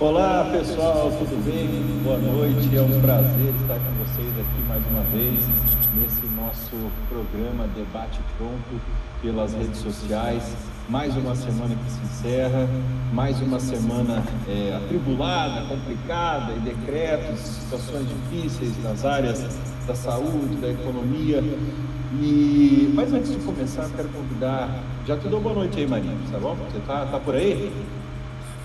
Olá pessoal, tudo bem? Boa noite, é um prazer estar com vocês aqui mais uma vez nesse nosso programa Debate Pronto pelas redes sociais. Mais uma semana que se encerra, mais uma semana é, atribulada, complicada, em decretos, situações difíceis nas áreas da saúde, da economia. E mas antes de começar, quero convidar. Já te dou boa noite aí, Marinho, tá bom? Você tá, tá por aí?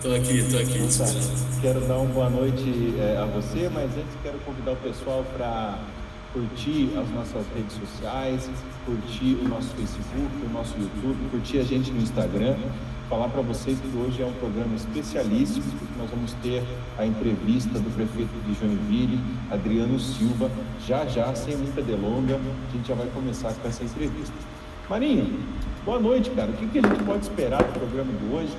Estou aqui, estou aqui. Quero dar uma boa noite é, a você, mas antes quero convidar o pessoal para curtir as nossas redes sociais, curtir o nosso Facebook, o nosso YouTube, curtir a gente no Instagram. Falar para vocês que hoje é um programa especialíssimo, porque nós vamos ter a entrevista do prefeito de Joinville, Adriano Silva, já já, sem muita delonga, a gente já vai começar com essa entrevista. Marinho, boa noite, cara. O que, que a gente pode esperar do programa de hoje?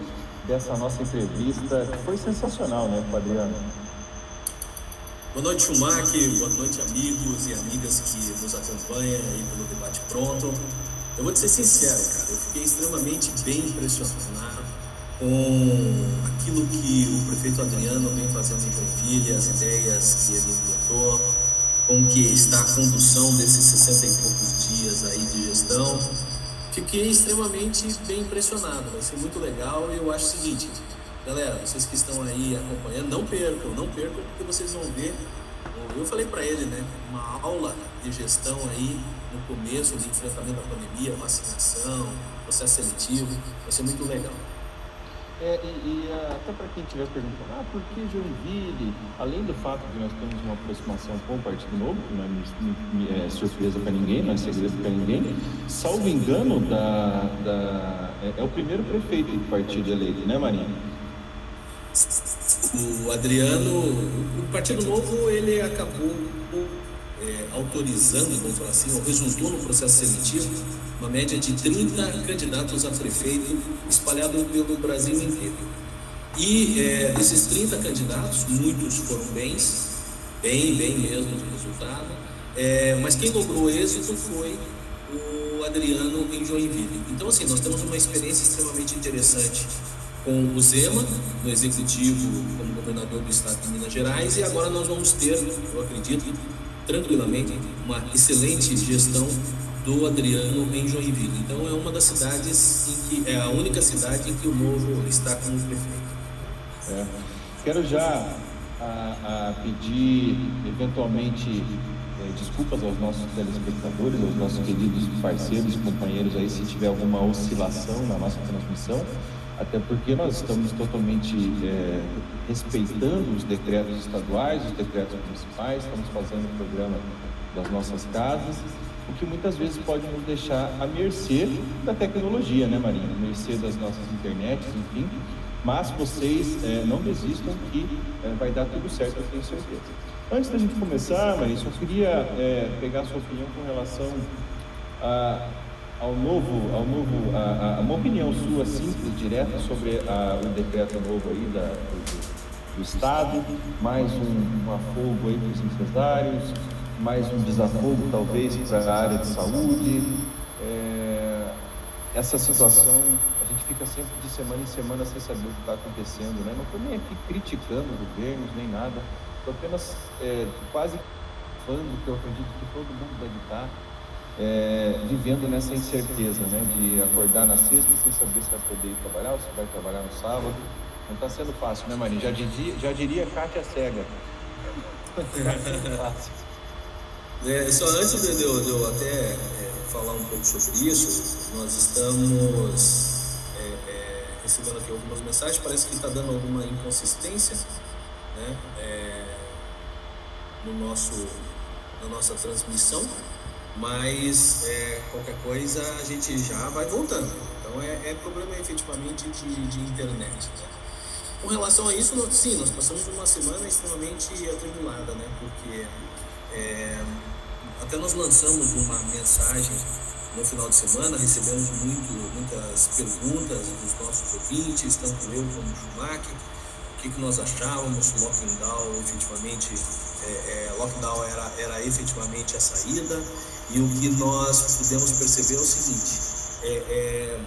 Dessa nossa entrevista, que foi sensacional, né, com Adriano? Boa noite, Schumacher. Boa noite, amigos e amigas que nos acompanham aí pelo Debate Pronto. Eu vou te ser sincero, cara, eu fiquei extremamente bem impressionado com aquilo que o prefeito Adriano vem fazendo em Joinville, as ideias que ele implantou, com que está a condução desses 60 e poucos dias aí de gestão Fiquei extremamente bem impressionado, vai ser muito legal e eu acho o seguinte, galera, vocês que estão aí acompanhando, não percam, não percam porque vocês vão ver, eu falei para ele, né, uma aula de gestão aí no começo de enfrentamento da pandemia, vacinação, processo seletivo, vai ser muito legal. É, e, e até para quem estiver perguntando, ah, por que Joinville? Além do fato de nós termos uma aproximação com o Partido Novo, que não é, é surpresa para ninguém, não é segredo para ninguém, salvo engano, da, da, é, é, o primeiro prefeito do partido eleito, né, Marinha? O Adriano, o Partido Novo, ele acabou é, autorizando, vamos falar assim, ou resultou no processo seletivo, uma média de 30 candidatos a prefeito espalhados pelo Brasil inteiro. E é, desses 30 candidatos, muitos foram bens, bem, bem mesmo de resultado, é, mas quem logrou êxito foi o Adriano em Joinville. Então, assim, nós temos uma experiência extremamente interessante com o Zema no executivo como governador do estado de Minas Gerais e agora nós vamos ter, eu acredito, tranquilamente uma excelente gestão do Adriano em Joinville. Então é uma das cidades em que é a única cidade em que o Novo está como prefeito. É. Quero já a, a pedir eventualmente é, desculpas aos nossos telespectadores, aos nossos queridos parceiros, companheiros aí, se tiver alguma oscilação na nossa transmissão até porque nós estamos totalmente é, respeitando os decretos estaduais, os decretos municipais, estamos fazendo o programa das nossas casas, o que muitas vezes pode nos deixar à mercê da tecnologia, né, Marinha? À mercê das nossas internets, enfim. Mas vocês é, não desistam que é, vai dar tudo certo, eu tenho certeza. Antes da gente começar, Marinha, eu queria é, pegar a sua opinião com relação a ao novo, ao novo a, a, uma opinião sua simples, direta sobre a, o decreto novo aí da, do, do Estado, mais um, um afogo aí para os empresários, mais um desafogo talvez para a área de saúde. É, essa situação, a gente fica sempre de semana em semana sem saber o que está acontecendo, né? Não estou nem aqui criticando governos nem nada, estou apenas é, quase falando que eu acredito que todo mundo deve estar é, vivendo nessa incerteza, né? De acordar na sexta sem saber se vai poder ir trabalhar ou se vai trabalhar no sábado. Não está sendo fácil, né, Marinho? Já diria, já diria Kátia Cega. é, só antes de eu, de eu até é, falar um pouco sobre isso, nós estamos é, é, recebendo aqui algumas mensagens, parece que está dando alguma inconsistência né, é, no nosso, na nossa transmissão mas é, qualquer coisa a gente já vai voltando. Então é, é problema efetivamente de, de internet. Né? Com relação a isso, sim, nós passamos uma semana extremamente atribulada, né? Porque é, até nós lançamos uma mensagem no final de semana, recebemos muito, muitas perguntas dos nossos ouvintes, tanto eu como o Schumacher, o que, que nós achávamos, o lockdown efetivamente, é, é, lockdown era, era efetivamente a saída, e o que nós pudemos perceber é o seguinte: é, é,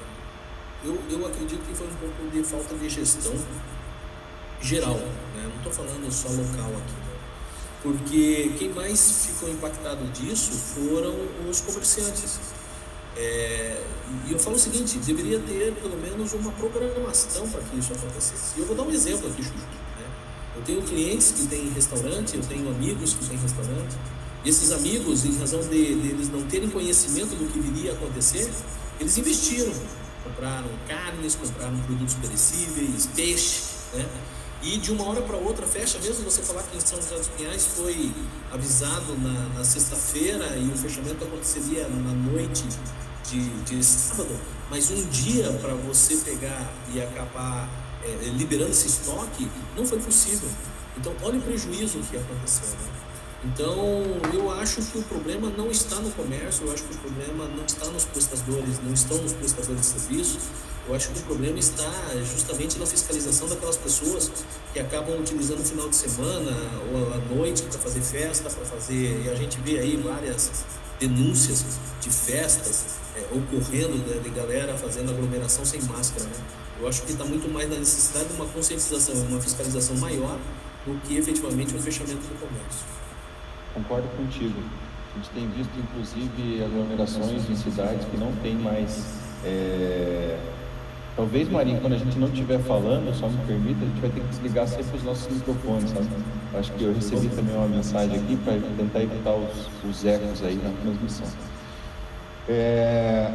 eu, eu acredito que foi um pouco de falta de gestão geral, né? não estou falando só local aqui, né? porque quem mais ficou impactado disso foram os comerciantes. É, e eu falo o seguinte, deveria ter pelo menos uma programação para que isso acontecesse. E eu vou dar um exemplo aqui, Juju. Né? Eu tenho clientes que têm restaurante, eu tenho amigos que têm restaurante, e esses amigos, em razão de, de eles não terem conhecimento do que viria a acontecer, eles investiram, compraram carnes, compraram produtos perecíveis, peixe, né? E de uma hora para outra fecha, mesmo você falar que em São José dos Pinhais foi avisado na, na sexta-feira e o fechamento aconteceria na noite de, de sábado, mas um dia para você pegar e acabar é, liberando esse estoque não foi possível. Então, olha o prejuízo que aconteceu. Né? Então, eu acho que o problema não está no comércio, eu acho que o problema não está nos prestadores, não estão nos prestadores de serviços, eu acho que o problema está justamente na fiscalização daquelas pessoas que acabam utilizando o final de semana ou a noite para fazer festa, para fazer. E a gente vê aí várias denúncias de festas é, ocorrendo de, de, galera fazendo aglomeração sem máscara. Né? Eu acho que está muito mais na necessidade de uma conscientização, uma fiscalização maior do que efetivamente o fechamento do comércio. Concordo contigo. A gente tem visto, inclusive, aglomerações em cidades que não tem mais. É... Talvez, Marinho, quando a gente não estiver falando, só me permita, a gente vai ter que desligar sempre os nossos microfones, sabe? Acho que eu recebi também uma mensagem aqui para tentar evitar os, os ecos aí na transmissão. É...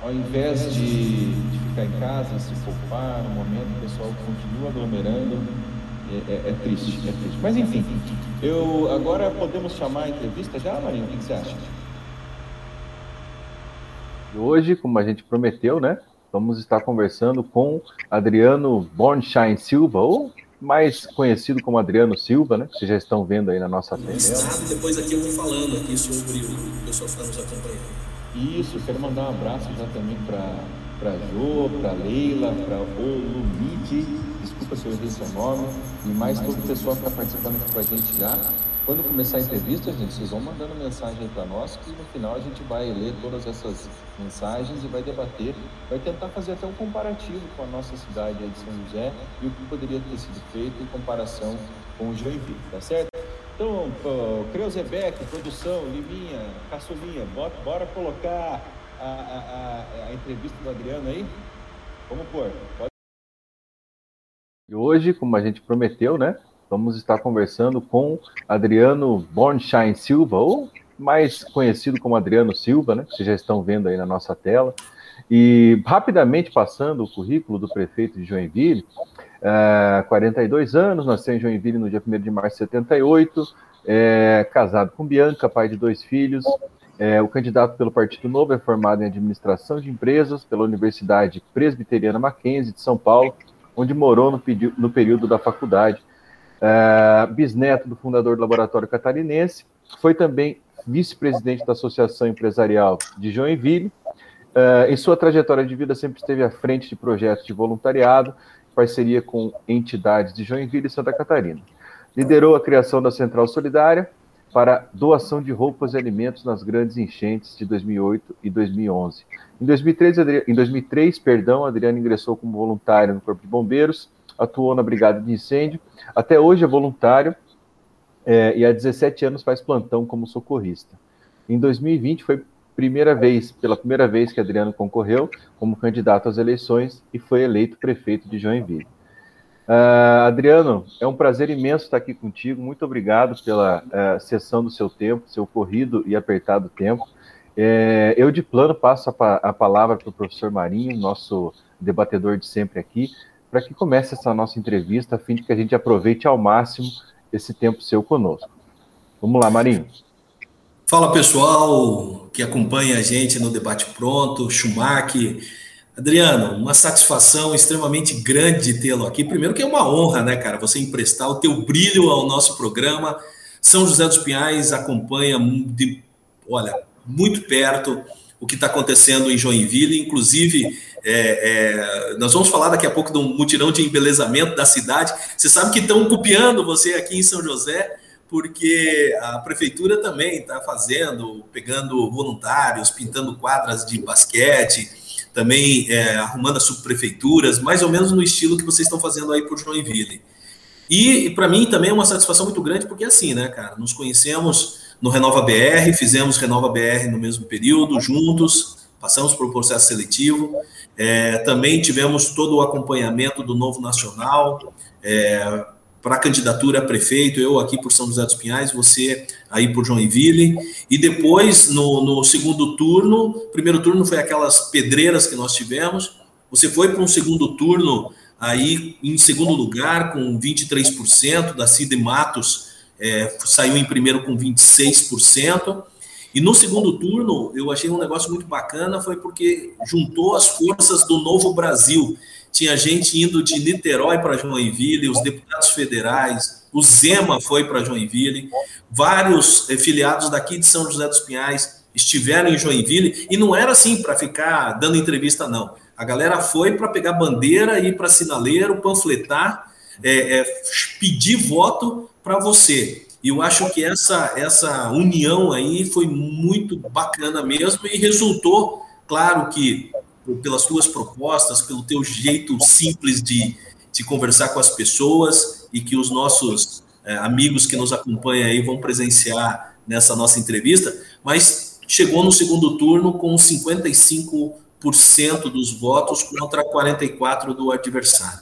Ao invés de, de ficar em casa, se poupar, no momento o pessoal continua aglomerando, é, é, é, triste, é triste. Mas enfim, eu agora podemos chamar a entrevista já, Marinho? O que você acha? Hoje, como a gente prometeu, né? Vamos estar conversando com Adriano Bornstein Silva, ou mais conhecido como Adriano Silva, né? Vocês já estão vendo aí na nossa tela. Depois aqui eu vou falando aqui sobre o pessoal que está nos acompanhando. Isso, quero mandar um abraço já também para para Jo, para Leila, para Olumide, desculpa se eu errei seu nome, e mais todo o pessoal que está participando aqui com a gente já. Quando começar a entrevista, gente, vocês vão mandando mensagem para nós, que no final a gente vai ler todas essas mensagens e vai debater, vai tentar fazer até um comparativo com a nossa cidade de São José e o que poderia ter sido feito em comparação com o Joinville, tá certo? Então, Creuzebeck, produção, Liminha, Caçulinha, bora, bora colocar a, a, a, entrevista do Adriano aí? Vamos pôr. Pode... E hoje, como a gente prometeu, né? Vamos estar conversando com Adriano Bornstein Silva, ou mais conhecido como Adriano Silva, né? Vocês já estão vendo aí na nossa tela. E rapidamente passando o currículo do prefeito de Joinville, uh, 42 anos, nasceu em Joinville no dia 1 de março de 78, é, casado com Bianca, pai de dois filhos, é, o candidato pelo Partido Novo é formado em administração de empresas pela Universidade Presbiteriana Mackenzie de São Paulo, onde morou no, no período da faculdade. É, bisneto do fundador do Laboratório Catarinense, foi também vice-presidente da Associação Empresarial de Joinville. É, em sua trajetória de vida, sempre esteve à frente de projetos de voluntariado, parceria com entidades de Joinville e Santa Catarina. Liderou a criação da Central Solidária, para doação de roupas e alimentos nas grandes enchentes de 2008 e 2011. Em 2003, em 2003 perdão, Adriano ingressou como voluntário no Corpo de Bombeiros, atuou na Brigada de Incêndio, até hoje é voluntário é, e há 17 anos faz plantão como socorrista. Em 2020 foi primeira vez, pela primeira vez que Adriano concorreu como candidato às eleições e foi eleito prefeito de Joinville. Uh, Adriano, é um prazer imenso estar aqui contigo. Muito obrigado pela uh, sessão do seu tempo, seu corrido e apertado tempo. É, eu, de plano, passo a, a palavra para o professor Marinho, nosso debatedor de sempre aqui, para que comece essa nossa entrevista, a fim de que a gente aproveite ao máximo esse tempo seu conosco. Vamos lá, Marinho. Fala, pessoal que acompanha a gente no Debate Pronto, Schumacher Adriano, uma satisfação extremamente grande de tê-lo aqui. Primeiro que é uma honra, né, cara, você emprestar o teu brilho ao nosso programa. São José dos Pinhais acompanha de, olha, muito perto o que está acontecendo em Joinville, inclusive é, é, nós vamos falar daqui a pouco do mutirão de embelezamento da cidade. Você sabe que estão copiando você aqui em São José, porque a prefeitura também está fazendo, pegando voluntários, pintando quadras de basquete, também é, arrumando as subprefeituras, mais ou menos no estilo que vocês estão fazendo aí por Joinville. E para mim também é uma satisfação muito grande, porque é assim, né, cara, nos conhecemos no Renova BR, fizemos Renova BR no mesmo período, juntos, passamos por um processo seletivo. É, também tivemos todo o acompanhamento do Novo Nacional é, para a candidatura a prefeito, eu aqui por São José dos Pinhais, você aí por Joinville. E depois, no, no segundo turno, primeiro turno foi aquelas pedreiras que nós tivemos, você foi para um segundo turno aí em segundo lugar com 23%, da Cid Matos é, saiu em primeiro com 26%. E no segundo turno, eu achei um negócio muito bacana, foi porque juntou as forças do Novo Brasil. Tinha gente indo de Niterói para Joinville, os deputados federais, o Zema foi para Joinville, vários eh, filiados daqui de São José dos Pinhais estiveram em Joinville, e não era assim para ficar dando entrevista, não. A galera foi para pegar bandeira, ir para sinaleiro, panfletar, é, é, pedir voto para você. E eu acho que essa, essa união aí foi muito bacana mesmo e resultou, claro que pelas tuas propostas, pelo teu jeito simples de, de conversar com as pessoas e que os nossos é, amigos que nos acompanham aí vão presenciar nessa nossa entrevista, mas chegou no segundo turno com 55% dos votos contra 44% do adversário.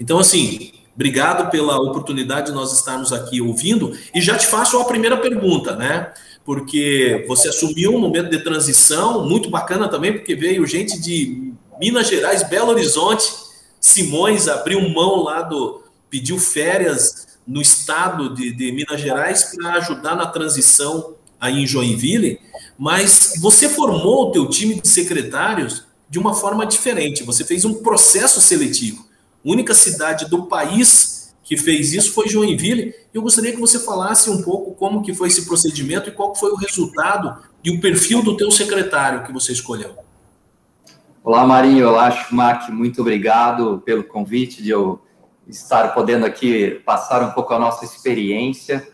Então, assim, obrigado pela oportunidade de nós estarmos aqui ouvindo e já te faço a primeira pergunta, né? Porque você assumiu um momento de transição muito bacana também, porque veio gente de Minas Gerais, Belo Horizonte, Simões abriu mão lá do. pediu férias no estado de, de Minas Gerais para ajudar na transição aí em Joinville, mas você formou o teu time de secretários de uma forma diferente. Você fez um processo seletivo. Única cidade do país que fez isso foi Joinville. Eu gostaria que você falasse um pouco como que foi esse procedimento e qual foi o resultado e o perfil do teu secretário que você escolheu. Olá, Marinho. Olá, Schumacher. Muito obrigado pelo convite de eu estar podendo aqui passar um pouco a nossa experiência.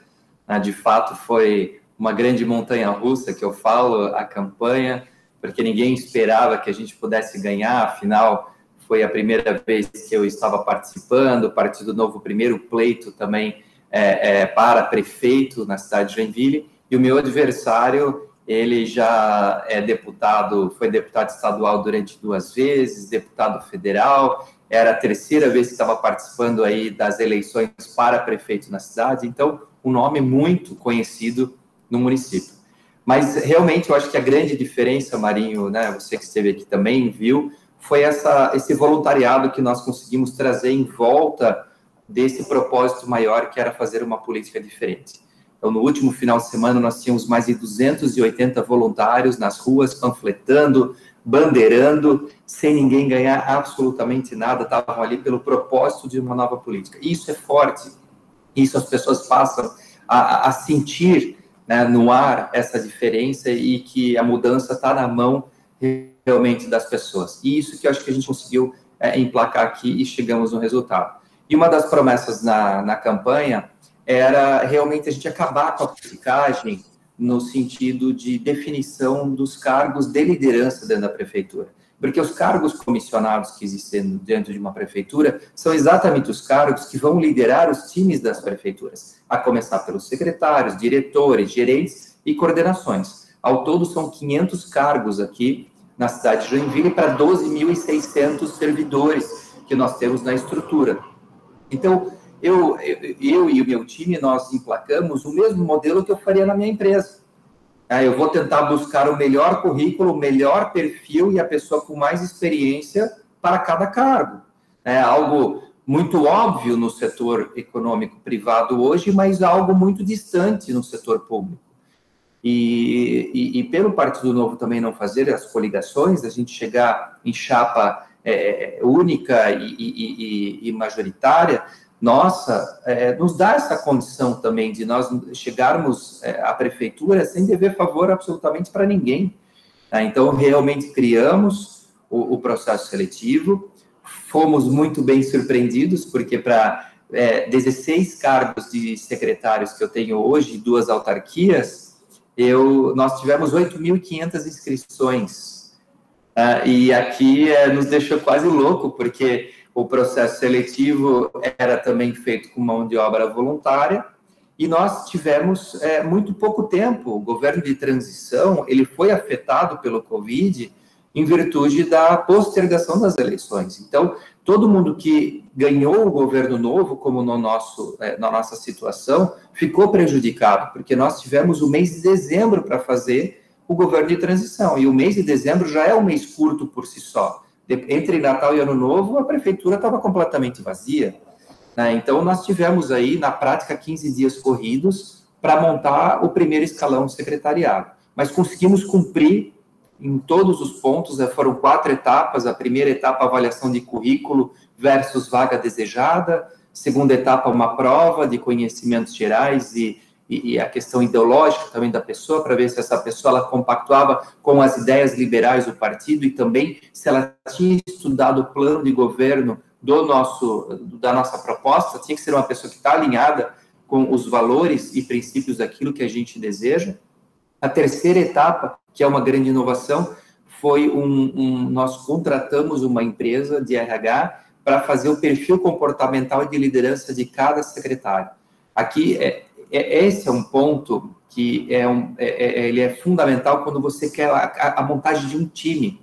Né? De fato, foi uma grande montanha russa que eu falo, a campanha, porque ninguém esperava que a gente pudesse ganhar, afinal, foi a primeira vez que eu estava participando, Partido Novo, primeiro pleito também é, é, para prefeito na cidade de Joinville, e o meu adversário ele já é deputado, foi deputado estadual durante duas vezes, deputado federal, era a terceira vez que estava participando aí das eleições para prefeito na cidade, então um nome muito conhecido no município. Mas realmente eu acho que a grande diferença, Marinho, né, você que esteve aqui também viu, foi essa, esse voluntariado que nós conseguimos trazer em volta desse propósito maior que era fazer uma política diferente. Então, no último final de semana, nós tínhamos mais de 280 voluntários nas ruas, panfletando, bandeirando, sem ninguém ganhar absolutamente nada, estavam ali pelo propósito de uma nova política. Isso é forte, isso as pessoas passam a, a sentir né, no ar essa diferença e que a mudança está na mão realmente das pessoas. E isso que eu acho que a gente conseguiu é, emplacar aqui e chegamos no resultado. E uma das promessas na, na campanha era realmente a gente acabar com a politicagem no sentido de definição dos cargos de liderança dentro da prefeitura. Porque os cargos comissionados que existem dentro de uma prefeitura são exatamente os cargos que vão liderar os times das prefeituras, a começar pelos secretários, diretores, gerentes e coordenações. Ao todo, são 500 cargos aqui na cidade de Joinville para 12.600 servidores que nós temos na estrutura. Então, eu, eu, e o meu time, nós emplacamos o mesmo modelo que eu faria na minha empresa. É, eu vou tentar buscar o melhor currículo, o melhor perfil e a pessoa com mais experiência para cada cargo. É algo muito óbvio no setor econômico privado hoje, mas algo muito distante no setor público. E, e, e pelo Partido Novo também não fazer as coligações, a gente chegar em chapa é, única e, e, e majoritária, nossa, é, nos dá essa condição também de nós chegarmos é, à prefeitura sem dever favor absolutamente para ninguém. Tá? Então, realmente criamos o, o, processo seletivo, fomos muito bem surpreendidos, porque para é, 16 cargos de secretários que eu tenho hoje, duas autarquias, eu, nós tivemos 8.500 inscrições. Uh, e aqui uh, nos deixou quase louco, porque o processo seletivo era também feito com mão de obra voluntária, e nós tivemos é, muito pouco tempo. O governo de transição ele foi afetado pelo Covid em virtude da postergação das eleições. Então, todo mundo que ganhou o governo novo, como no nosso, é, na nossa situação, ficou prejudicado, porque nós tivemos o mês de dezembro para fazer o governo de transição, e o mês de dezembro já é um mês curto por si só. Entre Natal e Ano Novo, a prefeitura estava completamente vazia. Né? Então, nós tivemos aí, na prática, 15 dias corridos para montar o primeiro escalão secretariado. Mas conseguimos cumprir em todos os pontos, né? foram quatro etapas. A primeira etapa, avaliação de currículo versus vaga desejada. Segunda etapa, uma prova de conhecimentos gerais e, e, e a questão ideológica também da pessoa, para ver se essa pessoa ela compactuava com as ideias liberais do partido e também se ela tinha estudado o plano de governo do nosso, da nossa proposta, tinha que ser uma pessoa que está alinhada com os valores e princípios daquilo que a gente deseja. A terceira etapa, que é uma grande inovação, foi um, um nós contratamos uma empresa de RH para fazer o perfil comportamental de liderança de cada secretário. Aqui, é, é esse é um ponto que é, um, é, é, ele é fundamental quando você quer a, a montagem de um time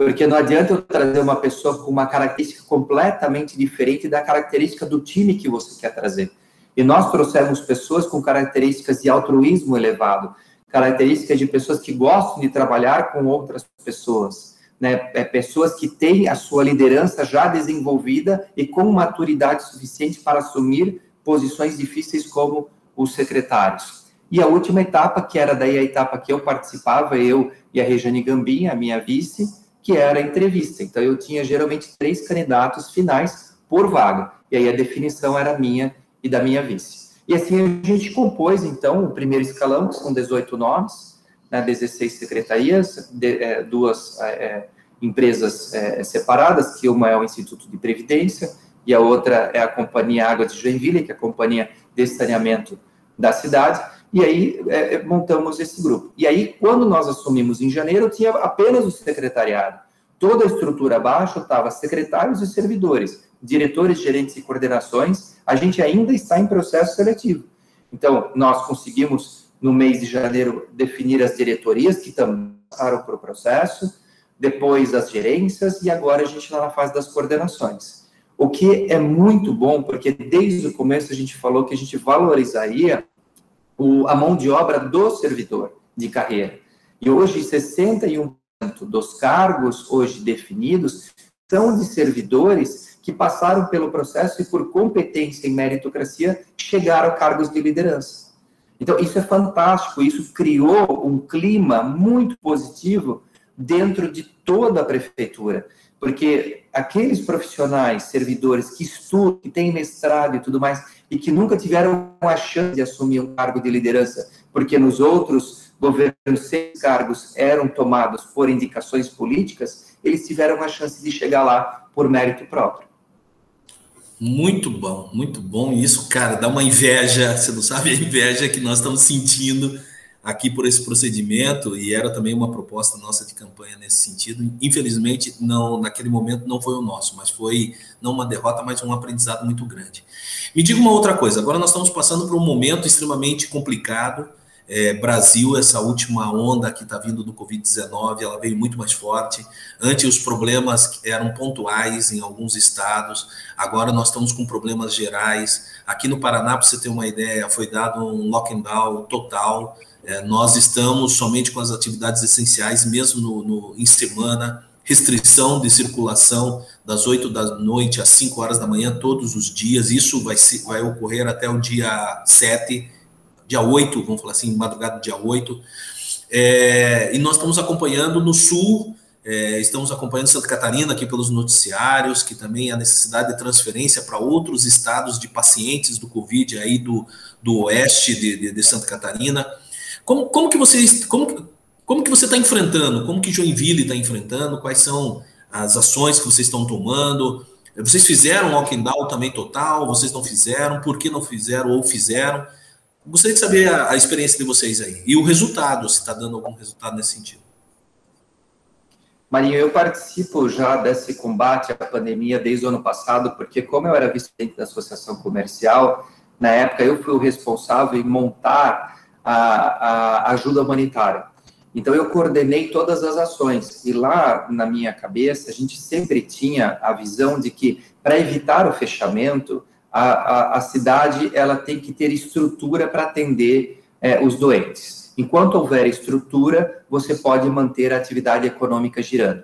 porque não adianta eu trazer uma pessoa com uma característica completamente diferente da característica do time que você quer trazer. E nós trouxemos pessoas com características de altruísmo elevado, características de pessoas que gostam de trabalhar com outras pessoas, né? É, pessoas que têm a sua liderança já desenvolvida e com maturidade suficiente para assumir posições difíceis como os secretários. E a última etapa, que era daí a etapa que eu participava, eu e a Rejane Gambim, a minha vice, que era a entrevista. Então, eu tinha geralmente três candidatos finais por vaga. E aí a definição era minha e da minha vice. E assim a gente compôs, então, o primeiro escalão, que são 18 nomes, né, 16 secretarias, de, é, duas é, é, empresas é, separadas, que uma é o Instituto de Previdência e a outra é a Companhia Água de Joinville, que é a companhia de saneamento da cidade. E aí é, é, montamos esse grupo. E aí, quando nós assumimos em janeiro, tinha apenas o secretariado. Toda a estrutura abaixo estava secretários e servidores, diretores, gerentes e coordenações. A gente ainda está em processo seletivo. Então, nós conseguimos, no mês de janeiro, definir as diretorias, que também passaram para o processo, depois as gerências, e agora a gente está na fase das coordenações. O que é muito bom, porque desde o começo a gente falou que a gente valorizaria o, a mão de obra do servidor de carreira. E hoje, 61% dos cargos hoje definidos são de servidores que passaram pelo processo e, por competência e meritocracia, chegaram a cargos de liderança. Então, isso é fantástico, isso criou um clima muito positivo dentro de toda a prefeitura, porque aqueles profissionais, servidores que estudam, que têm mestrado e tudo mais, e que nunca tiveram a chance de assumir um cargo de liderança, porque nos outros governos, seis cargos eram tomados por indicações políticas, eles tiveram a chance de chegar lá por mérito próprio. Muito bom, muito bom. Isso, cara, dá uma inveja. Você não sabe a inveja que nós estamos sentindo aqui por esse procedimento e era também uma proposta nossa de campanha nesse sentido. Infelizmente, não naquele momento não foi o nosso, mas foi não uma derrota, mas um aprendizado muito grande. Me diga uma outra coisa. Agora nós estamos passando por um momento extremamente complicado. É, Brasil, essa última onda que está vindo do Covid-19, ela veio muito mais forte. Antes os problemas eram pontuais em alguns estados, agora nós estamos com problemas gerais. Aqui no Paraná, para você ter uma ideia, foi dado um lockdown total é, nós estamos somente com as atividades essenciais, mesmo no, no, em semana, restrição de circulação das 8 da noite às 5 horas da manhã, todos os dias. Isso vai, vai ocorrer até o dia 7, dia 8, vamos falar assim, madrugada do dia 8. É, e nós estamos acompanhando no sul, é, estamos acompanhando Santa Catarina aqui pelos noticiários, que também há necessidade de transferência para outros estados de pacientes do Covid aí do, do oeste de, de, de Santa Catarina. Como, como que vocês, como, como que você está enfrentando? Como que Joinville está enfrentando? Quais são as ações que vocês estão tomando? Vocês fizeram um lockdown também total? Vocês não fizeram? Por que não fizeram ou fizeram? Gostaria de saber a, a experiência de vocês aí. E o resultado, se está dando algum resultado nesse sentido. Marinho, eu participo já desse combate à pandemia desde o ano passado, porque como eu era vice-presidente da Associação Comercial, na época eu fui o responsável em montar a, a ajuda humanitária. Então eu coordenei todas as ações e lá na minha cabeça a gente sempre tinha a visão de que para evitar o fechamento a, a, a, cidade ela tem que ter estrutura para atender é, os doentes. Enquanto houver estrutura, você pode manter a atividade econômica girando.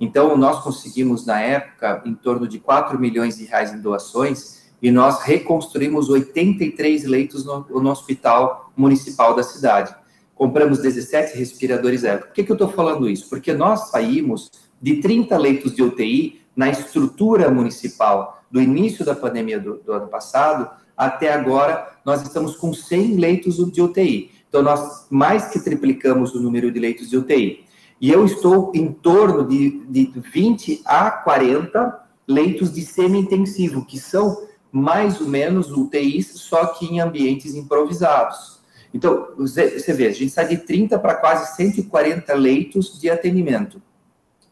Então, nós conseguimos, na época, em torno de 4 milhões de reais em doações, e nós reconstruímos 83 leitos no, no hospital municipal da cidade. Compramos 17 respiradores ECMO. Por que, que eu estou falando isso? Porque nós saímos de 30 leitos de UTI na estrutura municipal do início da pandemia do, do ano passado até agora, nós estamos com 100 leitos de UTI. Então, nós mais que triplicamos o número de leitos de UTI. E eu estou em torno de, de 20 a 40 leitos de semi-intensivo, que são mais ou menos UTIs, só que em ambientes improvisados. Então, você vê, a gente sai de 30 para quase 140 leitos de atendimento,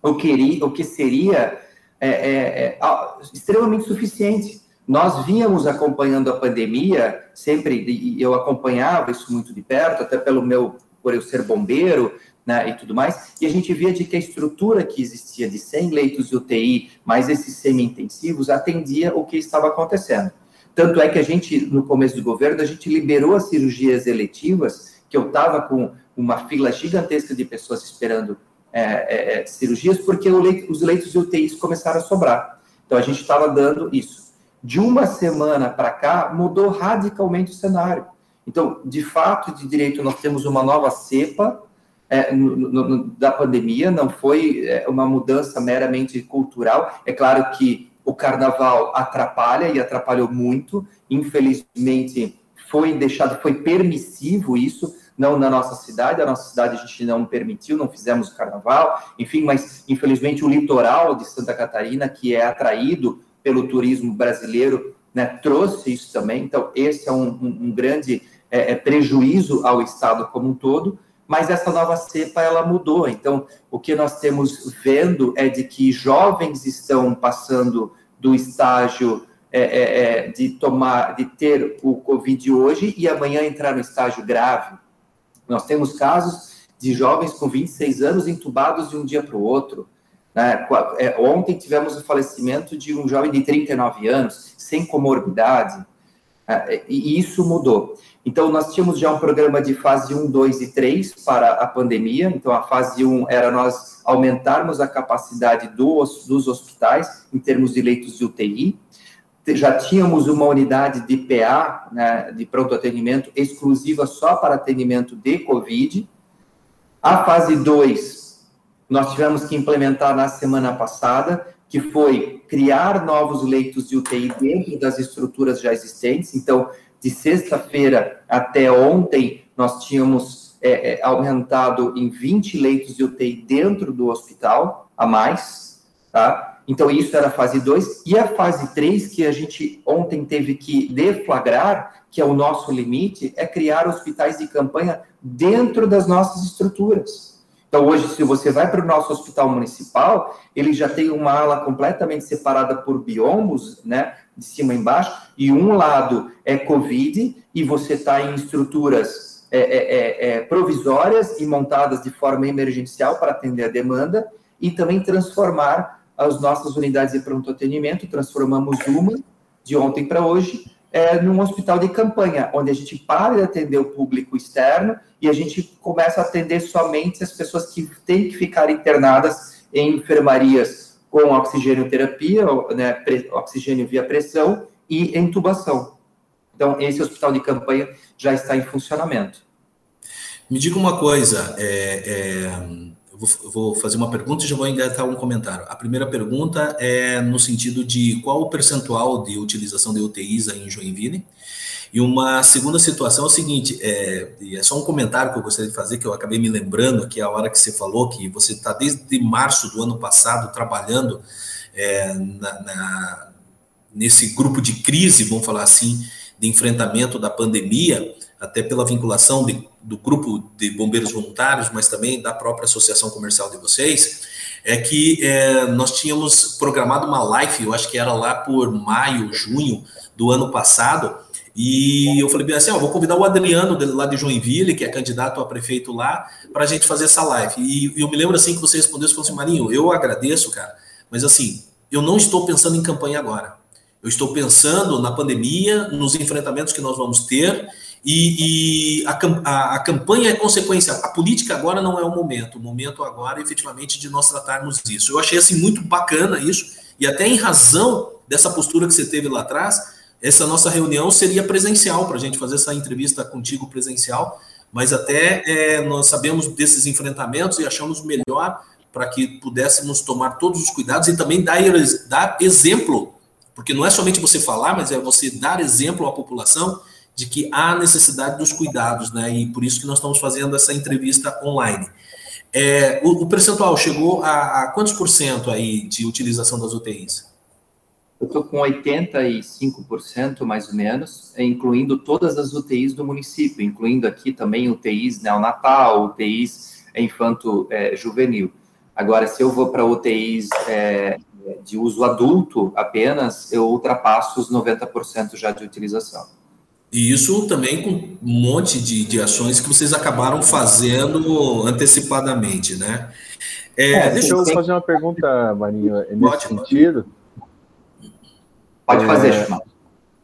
o que, o que seria é, é, é, extremamente suficiente. Nós vínhamos acompanhando a pandemia, sempre, e eu acompanhava isso muito de perto, até pelo meu, por eu ser bombeiro, né, e tudo mais, e a gente via de que a estrutura que existia de 100 leitos de UTI, mais esses semi-intensivos, atendia o que estava acontecendo. Tanto é que a gente, no começo do governo, a gente liberou as cirurgias eletivas, que eu estava com uma fila gigantesca de pessoas esperando é, é, é cirurgias, porque leito, os leitos de UTI começaram a sobrar. Então, a gente estava dando isso. De uma semana para cá, mudou radicalmente o cenário. Então, de fato, de direito, nós temos uma nova cepa, é, no, no, da pandemia, não foi é, uma mudança meramente cultural. É claro que o carnaval atrapalha e atrapalhou muito. Infelizmente, foi deixado, foi permissivo isso, não na nossa cidade. A nossa cidade a gente não permitiu, não fizemos o carnaval. Enfim, mas infelizmente o litoral de Santa Catarina, que é atraído pelo turismo brasileiro, né, trouxe isso também. Então, esse é um, um, um grande é, é prejuízo ao Estado como um todo mas essa nova cepa ela mudou. Então, o que nós temos vendo é de que jovens estão passando do estágio é, é, é, de tomar, de ter o Covid hoje e amanhã entrar no estágio grave. Nós temos casos de jovens com 26 anos entubados de um dia para o outro. Né? É, ontem tivemos o falecimento de um jovem de 39 anos, sem comorbidade, é, e isso mudou. Então, nós tínhamos já um programa de fase 1, 2 e 3 para a pandemia. Então, a fase 1 era nós aumentarmos a capacidade dos, dos hospitais em termos de leitos de UTI. Já tínhamos uma unidade de PA, né, de pronto atendimento, exclusiva só para atendimento de Covid. A fase 2, nós tivemos que implementar na semana passada, que foi criar novos leitos de UTI dentro das estruturas já existentes. Então, de sexta-feira até ontem, nós tínhamos é, é, aumentado em 20 leitos de UTI dentro do hospital, a mais, tá? Então, isso era a fase 2. E a fase 3, que a gente ontem teve que deflagrar, que é o nosso limite, é criar hospitais de campanha dentro das nossas estruturas. Então, hoje, se você vai para o nosso hospital municipal, ele já tem uma ala completamente separada por biombos, né? de cima e embaixo, e um lado é Covid, e você está em estruturas é, é, é, é, provisórias e montadas de forma emergencial para atender a demanda, e também transformar as nossas unidades de pronto atendimento, transformamos uma, de ontem para hoje, é, num hospital de campanha, onde a gente para de atender o público externo e a gente começa a atender somente as pessoas que têm que ficar internadas em enfermarias com oxigênio terapia, né, oxigênio via pressão e intubação. Então, esse hospital de campanha já está em funcionamento. Me diga uma coisa, é, é, vou, fazer uma pergunta e já vou engatar um comentário. A primeira pergunta é no sentido de qual o percentual de utilização de UTIs aí em Joinville? E uma segunda situação é o seguinte, é, é só um comentário que eu gostaria de fazer, que eu acabei me lembrando que a hora que você falou que você está desde março do ano passado trabalhando é, na, na, nesse grupo de crise, vamos falar assim, de enfrentamento da pandemia, até pela vinculação de, do grupo de bombeiros voluntários, mas também da própria associação comercial de vocês. é que é, nós tínhamos programado uma live, eu acho que era lá por maio, junho do ano passado, e eu falei bem assim, ó, vou convidar o Adriano lá de Joinville, que é candidato a prefeito lá, para a gente fazer essa live. E eu me lembro assim que você respondeu, você falou assim, Marinho, eu agradeço, cara, mas assim, eu não estou pensando em campanha agora. Eu estou pensando na pandemia, nos enfrentamentos que nós vamos ter, e, e a, a, a, campanha é consequência. A política agora não é o momento. O momento agora, efetivamente, de nós tratarmos isso. Eu achei assim muito bacana isso, e até em razão dessa postura que você teve lá atrás, essa nossa reunião seria presencial para a gente fazer essa entrevista contigo presencial, mas até é, nós sabemos desses enfrentamentos e achamos melhor para que pudéssemos tomar todos os cuidados e também dar, dar exemplo, porque não é somente você falar, mas é você dar exemplo à população de que há necessidade dos cuidados, né? E por isso que nós estamos fazendo essa entrevista online. É, o, o, percentual chegou a, a quantos por cento aí de utilização das UTIs? Eu estou com 85% mais ou menos, incluindo todas as UTIs do município, incluindo aqui também UTIs neonatal, UTIs infanto-juvenil. É, Agora, se eu vou para UTIs é, de uso adulto apenas, eu ultrapasso os 90% já de utilização. E isso também com um monte de, de ações que vocês acabaram fazendo antecipadamente, né? É, é, deixa eu fazer uma pergunta, Marinho, nesse pode, sentido. Pode fazer, é...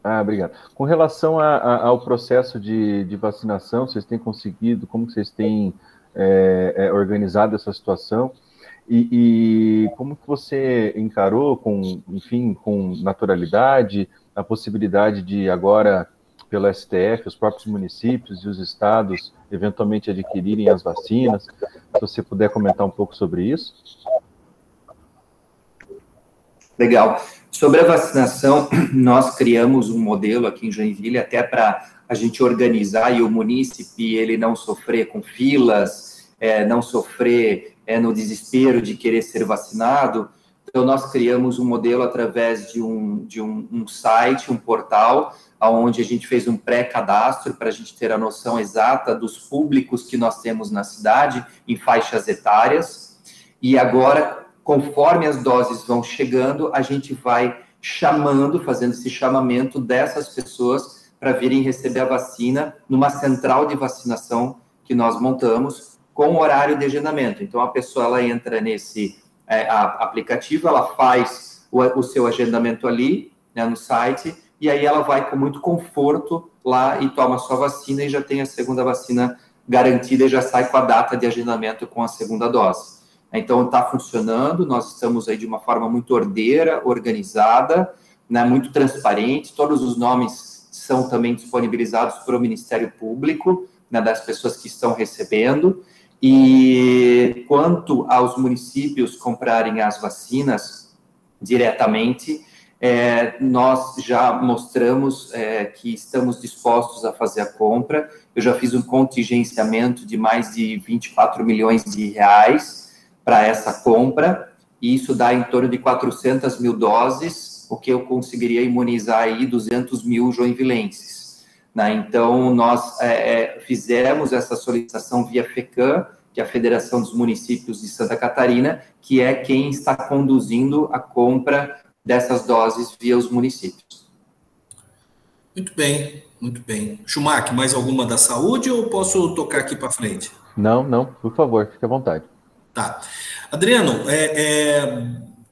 Ah, obrigado. Com relação a, a, ao processo de, de, vacinação, vocês têm conseguido, como vocês têm é, é, organizado essa situação? E, e, como que você encarou, com, enfim, com naturalidade, a possibilidade de agora, pelo STF, os próprios municípios e os estados eventualmente adquirirem as vacinas? Se você puder comentar um pouco sobre isso. Legal. Sobre a vacinação, nós criamos um modelo aqui em Joinville até para a gente organizar e o munícipe ele não sofrer com filas, é, não sofrer é, no desespero de querer ser vacinado. Então, nós criamos um modelo através de um, de um, um site, um portal, onde a gente fez um pré-cadastro para a gente ter a noção exata dos públicos que nós temos na cidade, em faixas etárias. E agora, conforme as doses vão chegando, a gente vai chamando, fazendo esse chamamento dessas pessoas para virem receber a vacina numa central de vacinação que nós montamos, com horário de agendamento. Então, a pessoa ela entra nesse é, aplicativo, ela faz o, o seu agendamento ali, né, no site, e aí ela vai com muito conforto lá e toma sua vacina e já tem a segunda vacina garantida e já sai com a data de agendamento com a segunda dose. Então, está funcionando, nós estamos aí de uma forma muito ordeira, organizada, né, muito transparente, todos os nomes são também disponibilizados para o Ministério Público, né, das pessoas que estão recebendo, e quanto aos municípios comprarem as vacinas diretamente, é, nós já mostramos é, que estamos dispostos a fazer a compra. Eu já fiz um contingenciamento de mais de 24 milhões de reais para essa compra, e isso dá em torno de 400 mil doses, o que eu conseguiria imunizar aí 200 mil joinvilenses. Né? Então, nós é, é, fizemos essa solicitação via FECAM, que é a Federação dos Municípios de Santa Catarina, que é quem está conduzindo a compra dessas doses via os municípios. Muito bem, muito bem. Schumacher, mais alguma da saúde ou posso tocar aqui para frente? Não, não, por favor, fique à vontade. Tá. Adriano, é, é,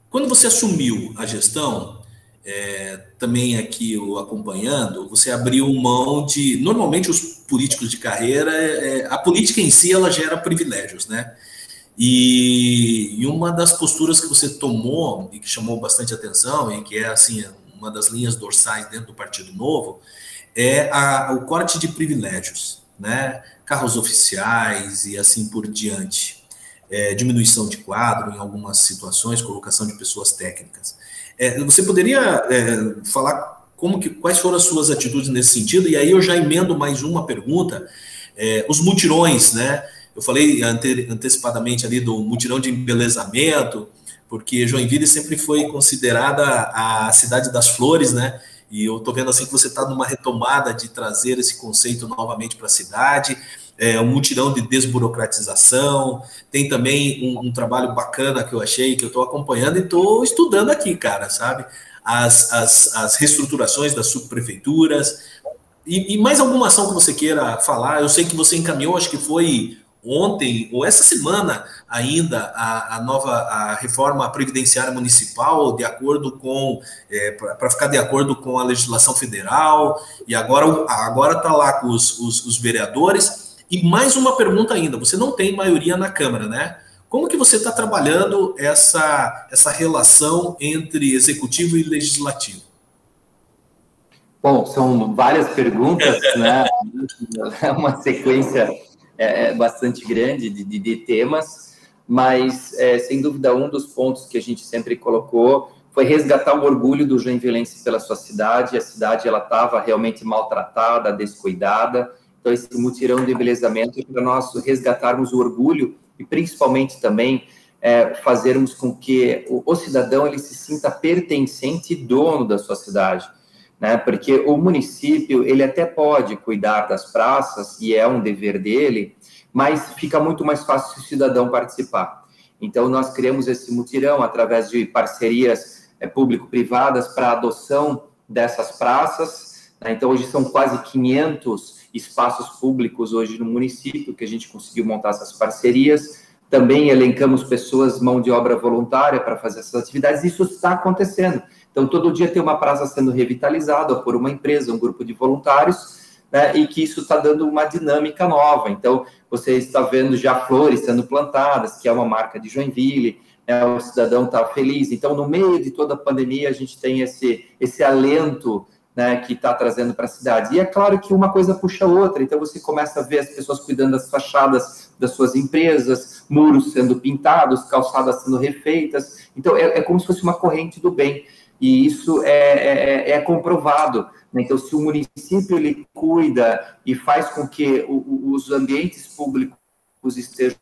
quando você assumiu a gestão, é, também aqui o acompanhando, você abriu mão de. Normalmente, os políticos de carreira, é, a política em si ela gera privilégios, né? E, e, uma das posturas que você tomou e que chamou bastante atenção e que é assim uma das linhas dorsais dentro do Partido Novo é a, o corte de privilégios, né? Carros oficiais e assim por diante, é, diminuição de quadro em algumas situações, colocação de pessoas técnicas. É, você poderia é, falar como que, quais foram as suas atitudes nesse sentido? E aí eu já emendo mais uma pergunta. É, os mutirões, né? Eu falei ante, antecipadamente ali do mutirão de embelezamento, porque Joinville sempre foi considerada a cidade das flores, né? E eu estou vendo assim que você está numa retomada de trazer esse conceito novamente para a cidade. É, um mutirão de desburocratização, tem também um, um trabalho bacana que eu achei, que eu estou acompanhando e estou estudando aqui, cara, sabe? As, as, as reestruturações das subprefeituras, e, e, mais alguma ação que você queira falar? Eu sei que você encaminhou, acho que foi ontem ou essa semana ainda a, a nova a reforma previdenciária municipal de acordo com é, para ficar de acordo com a legislação federal e agora agora está lá com os, os, os, vereadores e mais uma pergunta ainda você não tem maioria na câmara né como que você está trabalhando essa essa relação entre executivo e legislativo Bom, são várias perguntas, né? É uma sequência é, é, bastante grande de, de, de temas, mas é, sem dúvida um dos pontos que a gente sempre colocou foi resgatar o orgulho do Joinvilense pela sua cidade. A cidade ela estava realmente maltratada, descuidada. Então esse mutirão de embelezamento é para nós resgatarmos o orgulho e principalmente também é, fazermos com que o, o cidadão ele se sinta pertencente e dono da sua cidade né? Porque o município ele até pode cuidar das praças e é um dever dele, mas fica muito mais fácil o cidadão participar. Então nós criamos esse mutirão através de parcerias é, público-privadas para adoção dessas praças. Né? Então hoje são quase 500 espaços públicos hoje no município que a gente conseguiu montar essas parcerias. Também elencamos pessoas mão de obra voluntária para fazer essas atividades. Isso está acontecendo. Então, todo dia tem uma praça sendo revitalizada por uma empresa, um grupo de voluntários, né, e que isso está dando uma dinâmica nova. Então, você está vendo já flores sendo plantadas, que é uma marca de Joinville, né, o cidadão está feliz. Então, no meio de toda a pandemia, a gente tem esse, esse alento né, que está trazendo para a cidade. E é claro que uma coisa puxa a outra, então você começa a ver as pessoas cuidando das fachadas das suas empresas, muros sendo pintados, calçadas sendo refeitas. Então, é, é como se fosse uma corrente do bem e isso é, é, é comprovado. Né? Então, se o município ele cuida e faz com que os ambientes públicos estejam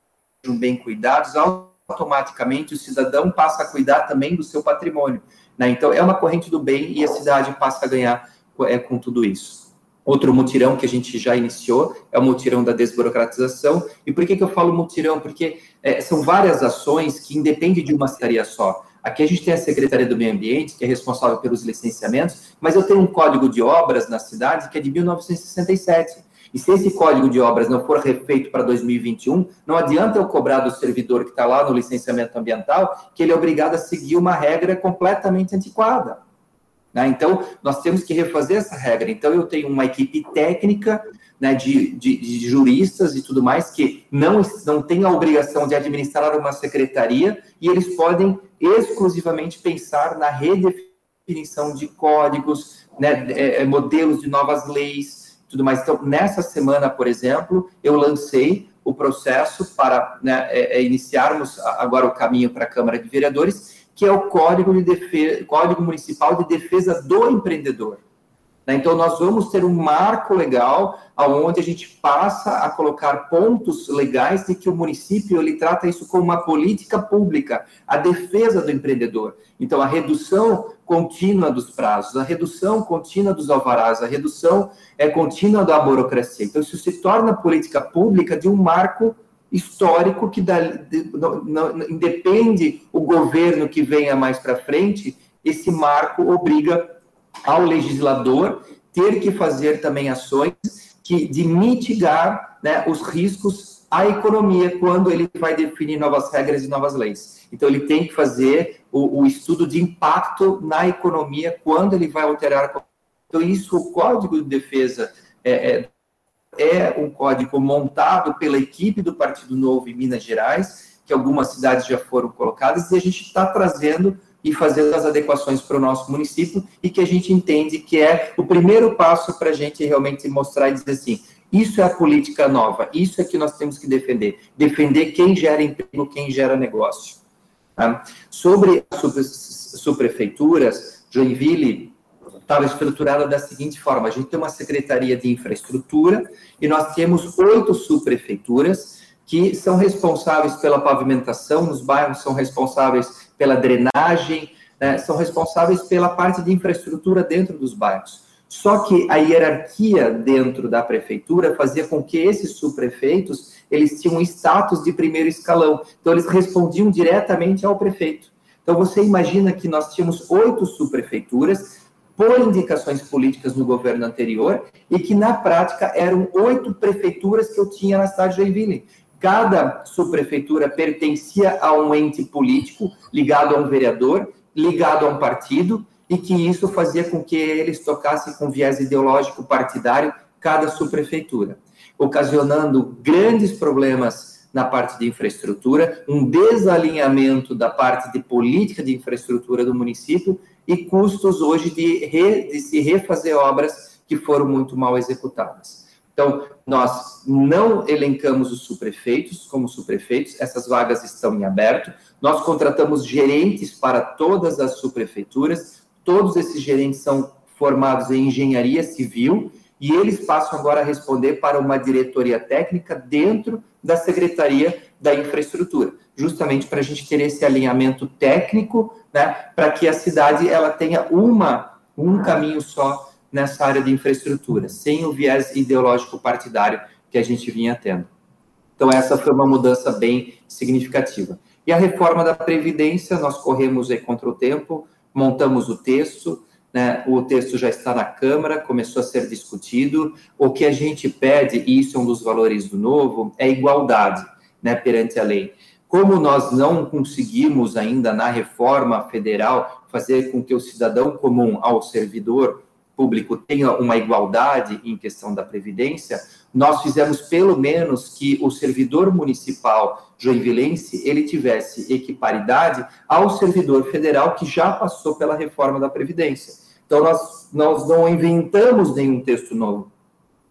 bem cuidados, automaticamente o cidadão passa a cuidar também do seu patrimônio. Né? Então, é uma corrente do bem e a cidade passa a ganhar é, com tudo isso. Outro mutirão que a gente já iniciou é o mutirão da desburocratização. E por que, que eu falo mutirão? Porque é, são várias ações que independem de uma secretaria só. Aqui a gente tem a Secretaria do Meio Ambiente, que é responsável pelos licenciamentos, mas eu tenho um código de obras na cidade que é de 1967. E se esse código de obras não for refeito para 2021, não adianta eu cobrar do servidor que está lá no licenciamento ambiental que ele é obrigado a seguir uma regra completamente antiquada. Né? Então, nós temos que refazer essa regra. Então, eu tenho uma equipe técnica né, de, de, de, juristas e tudo mais que não, não tem a obrigação de administrar uma secretaria e eles podem exclusivamente pensar na redefinição de códigos, né, é, é, modelos de novas leis, tudo mais. Então, nessa semana, por exemplo, eu lancei o processo para né, é, é iniciarmos agora o caminho para a Câmara de Vereadores, que é o Código, de Defesa, Código Municipal de Defesa do Empreendedor. Né? Então, nós vamos ter um marco legal onde a gente passa a colocar pontos legais de que o município ele trata isso como uma política pública, a defesa do empreendedor. Então, a redução contínua dos prazos, a redução contínua dos alvarás, a redução é contínua da burocracia. Então, isso se torna política pública de um marco histórico que dá, de, independe o governo que venha mais para frente, esse marco obriga ao legislador ter que fazer também ações que, de mitigar né, os riscos à economia quando ele vai definir novas regras e novas leis. Então, ele tem que fazer o, o estudo de impacto na economia quando ele vai alterar. Então, isso, o Código de Defesa é, é, é um código montado pela equipe do Partido Novo em Minas Gerais, que algumas cidades já foram colocadas, e a gente está trazendo e fazer as adequações para o nosso município e que a gente entende que é o primeiro passo para a gente realmente mostrar e dizer assim, isso é a política nova, isso é que nós temos que defender, defender quem gera emprego, quem gera negócio. Tá? Sobre as subprefeituras, Joinville estava estruturada da seguinte forma, a gente tem uma secretaria de infraestrutura e nós temos oito subprefeituras que são responsáveis pela pavimentação nos bairros, são responsáveis pela drenagem, né, são responsáveis pela parte de infraestrutura dentro dos bairros. Só que a hierarquia dentro da prefeitura fazia com que esses subprefeitos, eles tinham status de primeiro escalão. Então, eles respondiam diretamente ao prefeito. Então, você imagina que nós tínhamos oito subprefeituras, por indicações políticas no governo anterior, e que, na prática, eram oito prefeituras que eu tinha na cidade de Joinville. Cada subprefeitura pertencia a um ente político, ligado a um vereador, ligado a um partido, e que isso fazia com que eles tocassem com viés ideológico partidário cada subprefeitura, ocasionando grandes problemas na parte de infraestrutura, um desalinhamento da parte de política de infraestrutura do município e custos hoje de, re, de se refazer obras que foram muito mal executadas. Então, nós não elencamos os subprefeitos como subprefeitos, essas vagas estão em aberto. Nós contratamos gerentes para todas as subprefeituras, Todos esses gerentes são formados em engenharia civil e eles passam agora a responder para uma diretoria técnica dentro da Secretaria da Infraestrutura, justamente para a gente ter esse alinhamento técnico, né, para que a cidade ela tenha uma um caminho só nessa área de infraestrutura, sem o viés ideológico partidário que a gente vinha tendo. Então essa foi uma mudança bem significativa. E a reforma da previdência, nós corremos contra o tempo, montamos o texto, né, o texto já está na Câmara, começou a ser discutido. O que a gente pede, e isso é um dos valores do novo, é igualdade né, perante a lei. Como nós não conseguimos ainda na reforma federal fazer com que o cidadão comum ao servidor público tenha uma igualdade em questão da previdência, nós fizemos pelo menos que o servidor municipal joinvilense ele tivesse equiparidade ao servidor federal que já passou pela reforma da previdência. Então nós nós não inventamos nenhum texto novo.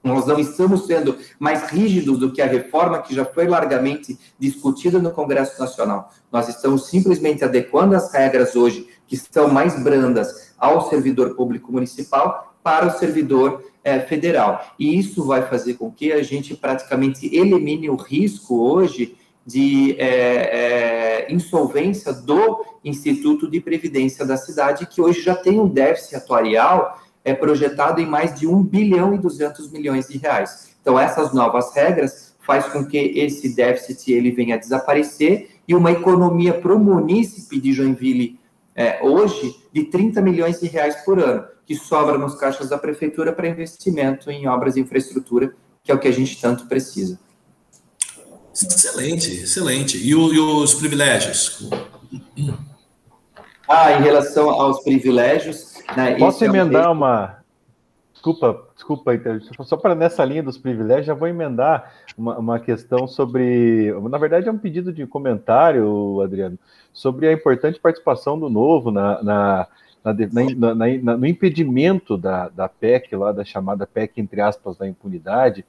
Nós não estamos sendo mais rígidos do que a reforma que já foi largamente discutida no Congresso Nacional. Nós estamos simplesmente adequando as regras hoje, que estão mais brandas, ao servidor público municipal para o servidor é, federal. E isso vai fazer com que a gente praticamente elimine o risco hoje de é, é, insolvência do Instituto de Previdência da cidade, que hoje já tem um déficit atuarial é projetado em mais de 1 bilhão e 200 milhões de reais. Então, essas novas regras faz com que esse déficit ele venha a desaparecer e uma economia para o munícipe de Joinville é, hoje de 30 milhões de reais por ano, que sobra nos caixas da prefeitura para investimento em obras de infraestrutura, que é o que a gente tanto precisa. Excelente, excelente. E, o, e os privilégios? Ah, em relação aos privilégios, né, Posso emendar é um... uma. Desculpa, desculpa, só para nessa linha dos privilégios, já vou emendar uma, uma, questão sobre. Na verdade, é um pedido de comentário, Adriano, sobre a importante participação do novo na, na, na, na no impedimento da, da PEC, lá da chamada PEC, entre aspas, da impunidade.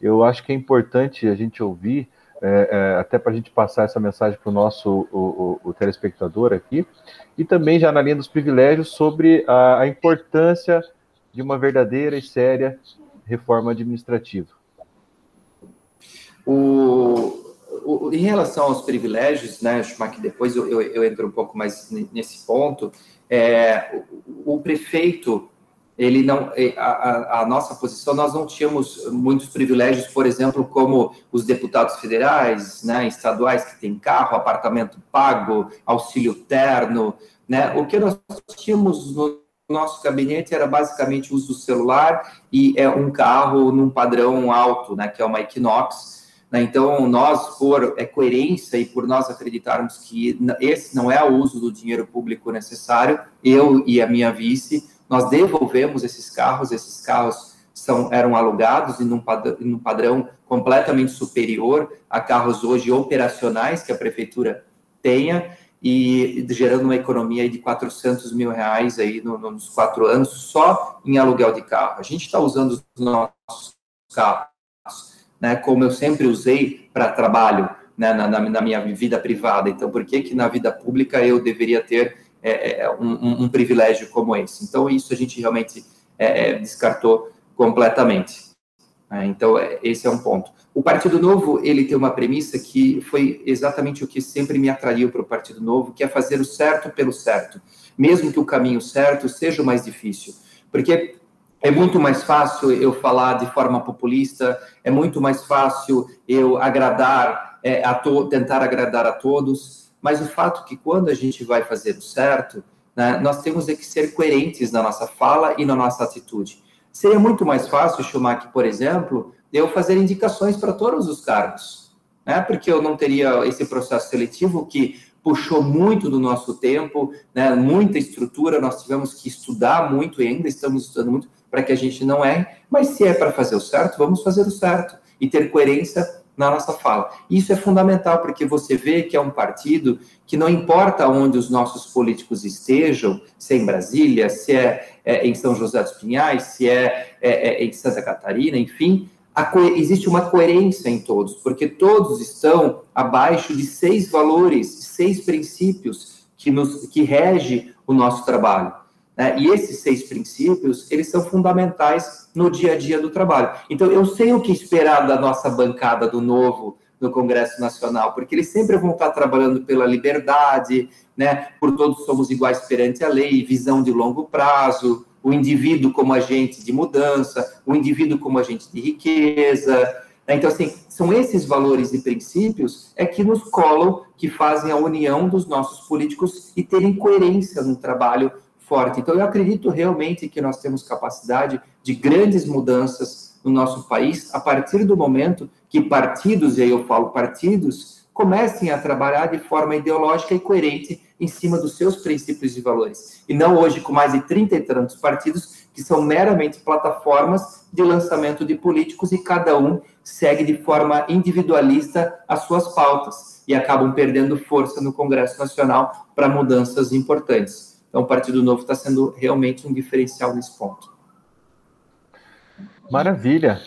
Eu acho que é importante a gente ouvir. É, é, até para a gente passar essa mensagem para o nosso o, telespectador aqui, e também já na linha dos privilégios sobre a, a importância de uma verdadeira e séria reforma administrativa. O, em relação aos privilégios, né, que depois eu, eu, eu, entro um pouco mais nesse ponto, é, o, o prefeito, ele não, a, a, nossa posição, nós não tínhamos muitos privilégios, por exemplo, como os deputados federais, né, estaduais que têm carro, apartamento pago, auxílio terno, né, o que nós tínhamos no nosso gabinete era basicamente uso do celular e é um carro num padrão alto, né, que é uma Equinox. Né? Então, nós, por é, coerência e por nós acreditarmos que esse não é o uso do dinheiro público necessário, eu e a minha vice, nós devolvemos esses carros, esses carros são, eram alugados em um, padrão, em um padrão completamente superior a carros hoje operacionais que a prefeitura tenha, e gerando uma economia de 400 mil reais aí no, nos quatro anos só em aluguel de carro. A gente está usando os nossos carros, né, como eu sempre usei para trabalho, né, na, na, minha vida privada. Então, por que que na vida pública eu deveria ter é, é um, um, privilégio como esse? Então, isso a gente realmente é, é descartou completamente. Né. Então, é, esse é um ponto. O Partido Novo, ele tem uma premissa que foi exatamente o que sempre me atraiu para o Partido Novo, que é fazer o certo pelo certo, mesmo que o caminho certo seja o mais difícil. Porque É muito mais fácil eu falar de forma populista, é muito mais fácil eu agradar, é, to tentar agradar a todos, mas o fato é que quando a gente vai fazer o certo, né, nós temos que ser coerentes na nossa fala e na nossa atitude. Seria muito mais fácil, Schumacher, por exemplo, eu fazer indicações para todos os cargos, né, porque eu não teria esse processo seletivo que puxou muito do nosso tempo, né, muita estrutura, nós tivemos que estudar muito e ainda estamos estudando muito para que a gente não erre, mas se é para fazer o certo, vamos fazer o certo e ter coerência na nossa fala. Isso é fundamental porque você vê que é um partido que não importa onde os nossos políticos estejam, se é em Brasília, se é, é em São José dos Pinhais, se é, é, é em Santa Catarina, enfim, existe uma coerência em todos, porque todos estão abaixo de seis valores, seis princípios que, nos, que rege o nosso trabalho. Né? E esses seis princípios, eles são fundamentais no dia a dia do trabalho. Então, eu sei o que esperar da nossa bancada do Novo no Congresso Nacional, porque eles sempre vão estar trabalhando pela liberdade, né? por todos somos iguais perante a lei, visão de longo prazo, o indivíduo como agente de mudança, o indivíduo como agente de riqueza. Né? Então, assim, são esses valores e princípios é que nos colam, que fazem a união dos nossos políticos e terem coerência no trabalho forte. Então, eu acredito realmente que nós temos capacidade de grandes mudanças no nosso país a partir do momento que partidos, e aí eu falo partidos, comecem a trabalhar de forma ideológica e coerente em cima dos seus princípios e valores. E não hoje com mais de 30 e tantos partidos que são meramente plataformas de lançamento de políticos e cada um segue de forma individualista as suas pautas e acabam perdendo força no Congresso Nacional para mudanças importantes. Então, o Partido Novo está sendo realmente um diferencial nesse ponto. Maravilha.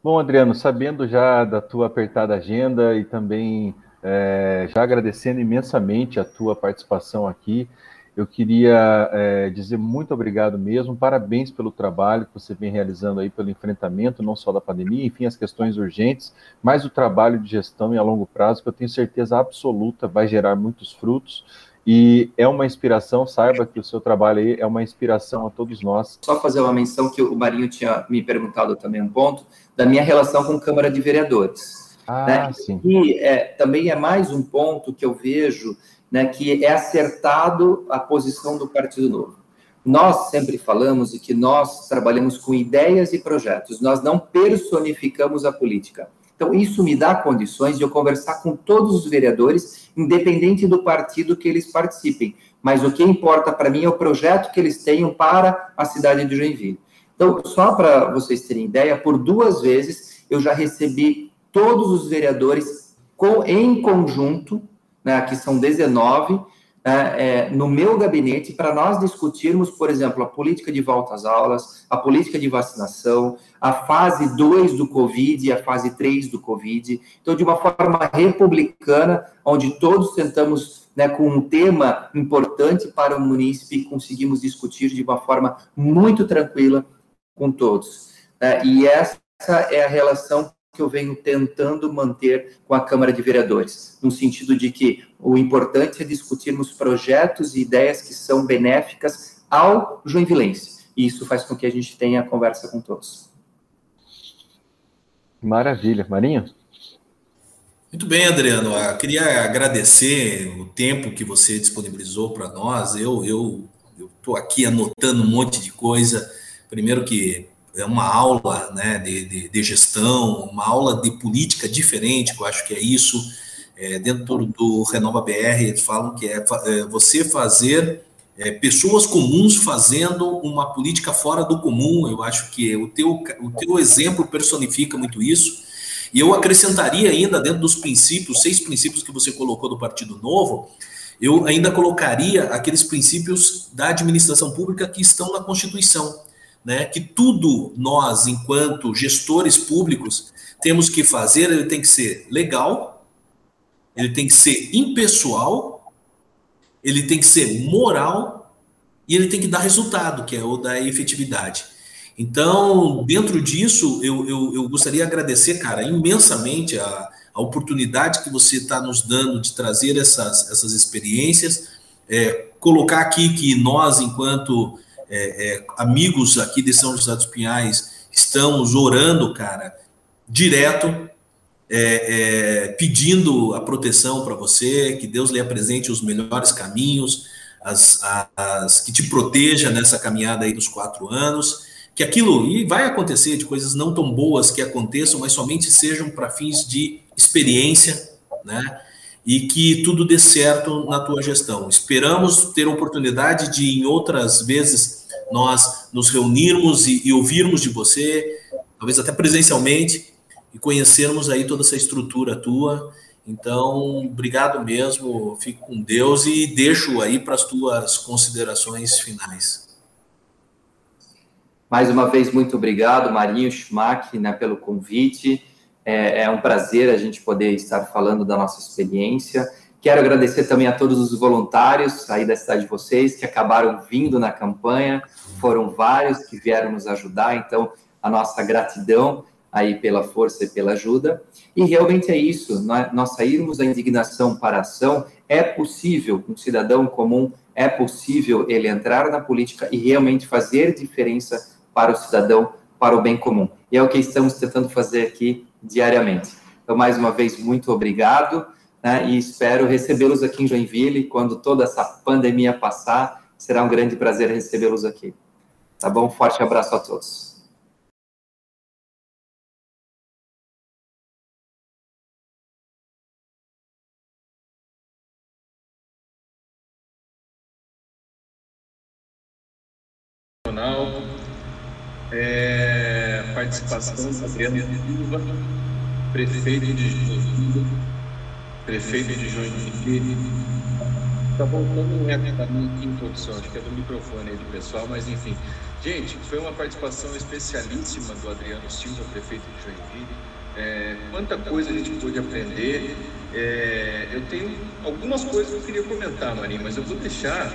Bom, Adriano, sabendo já da tua apertada agenda e também é, já agradecendo imensamente a tua participação aqui, eu queria é, dizer muito obrigado mesmo, parabéns pelo trabalho que você vem realizando aí pelo enfrentamento não só da pandemia, enfim, as questões urgentes, mas o trabalho de gestão e a longo prazo que eu tenho certeza absoluta vai gerar muitos frutos e é uma inspiração, saiba que o seu trabalho aí é uma inspiração a todos nós. Só fazer uma menção que o Marinho tinha me perguntado também um ponto, da minha relação com Câmara de Vereadores. Ah, né? sim. E é, também é mais um ponto que eu vejo né, que é acertado a posição do Partido Novo. Nós sempre falamos e que nós trabalhamos com ideias e projetos, nós não personificamos a política. Então, isso me dá condições de eu conversar com todos os vereadores, independente do partido que eles participem. Mas o que importa para mim é o projeto que eles tenham para a cidade de Joinville. Então, só para vocês terem ideia, por duas vezes eu já recebi todos os vereadores com, em conjunto, né, aqui são 19, é, é, no meu gabinete para nós discutirmos, por exemplo, a política de volta às aulas, a política de vacinação, a fase 2 do Covid e a fase 3 do Covid. Então, de uma forma republicana, onde todos sentamos né, com um tema importante para o munícipe conseguimos discutir de uma forma muito tranquila com todos. É, e essa é a relação que eu venho tentando manter com a Câmara de Vereadores, no sentido de que o importante é discutirmos projetos e ideias que são benéficas ao joinvilense. E isso faz com que a gente tenha conversa com todos. Maravilha. Marinho? Muito bem, Adriano. Eu queria agradecer o tempo que você disponibilizou para nós. Eu eu estou aqui anotando um monte de coisa. Primeiro que é uma aula né, de, de, de, gestão, uma aula de política diferente, eu acho que é isso. É, dentro do Renova BR, eles falam que é, é você fazer é, pessoas comuns fazendo uma política fora do comum. Eu acho que o teu, o teu exemplo personifica muito isso. E eu acrescentaria ainda, dentro dos princípios, seis princípios que você colocou do Partido Novo, eu ainda colocaria aqueles princípios da administração pública que estão na Constituição né, que tudo nós, enquanto gestores públicos, temos que fazer, ele tem que ser legal, ele tem que ser impessoal, ele tem que ser moral e ele tem que dar resultado, que é o da efetividade. Então, dentro disso, eu, eu, eu gostaria de agradecer, cara, imensamente a, a oportunidade que você está nos dando de trazer essas, essas experiências, é, colocar aqui que nós, enquanto é, é, amigos aqui de São José dos Pinhais estamos orando, cara, direto, é, é, pedindo a proteção para você, que Deus lhe apresente os melhores caminhos, as, as, que te proteja nessa caminhada aí dos quatro anos, que aquilo, e vai acontecer de coisas não tão boas que aconteçam, mas somente sejam para fins de experiência, né? E que tudo dê certo na tua gestão. Esperamos ter a oportunidade de, em outras vezes, nós nos reunirmos e, e ouvirmos de você, talvez até presencialmente, e conhecermos aí toda essa estrutura tua. Então, obrigado mesmo, fico com Deus e deixo aí para as tuas considerações finais. Mais uma vez, muito obrigado, Marinho Schmack, né, pelo convite. É, é um prazer a gente poder estar falando da nossa experiência. Quero agradecer também a todos os voluntários aí da cidade de vocês que acabaram vindo na campanha. Foram vários que vieram nos ajudar, então a nossa gratidão aí pela força e pela ajuda. E realmente é isso, nós, nós sairmos da indignação para a ação, é possível, um cidadão comum, é possível ele entrar na política e realmente fazer diferença para o cidadão, para o bem comum. E é o que estamos tentando fazer aqui diariamente. Então, mais uma vez, muito obrigado, né, e espero recebê-los aqui em Joinville quando toda essa pandemia passar. Será um grande prazer recebê-los aqui. Tá bom? Forte abraço a todos. é, participação do Adriano Silva, prefeito de Joinville, prefeito de Joinville. Está voltando um eco aqui em produção, acho que é do microfone aí do pessoal, mas enfim. Gente, foi uma participação especialíssima do Adriano Silva, prefeito de Joinville. É, quanta coisa a gente pôde aprender. É, eu tenho algumas coisas que eu queria comentar, Marinho, mas eu vou deixar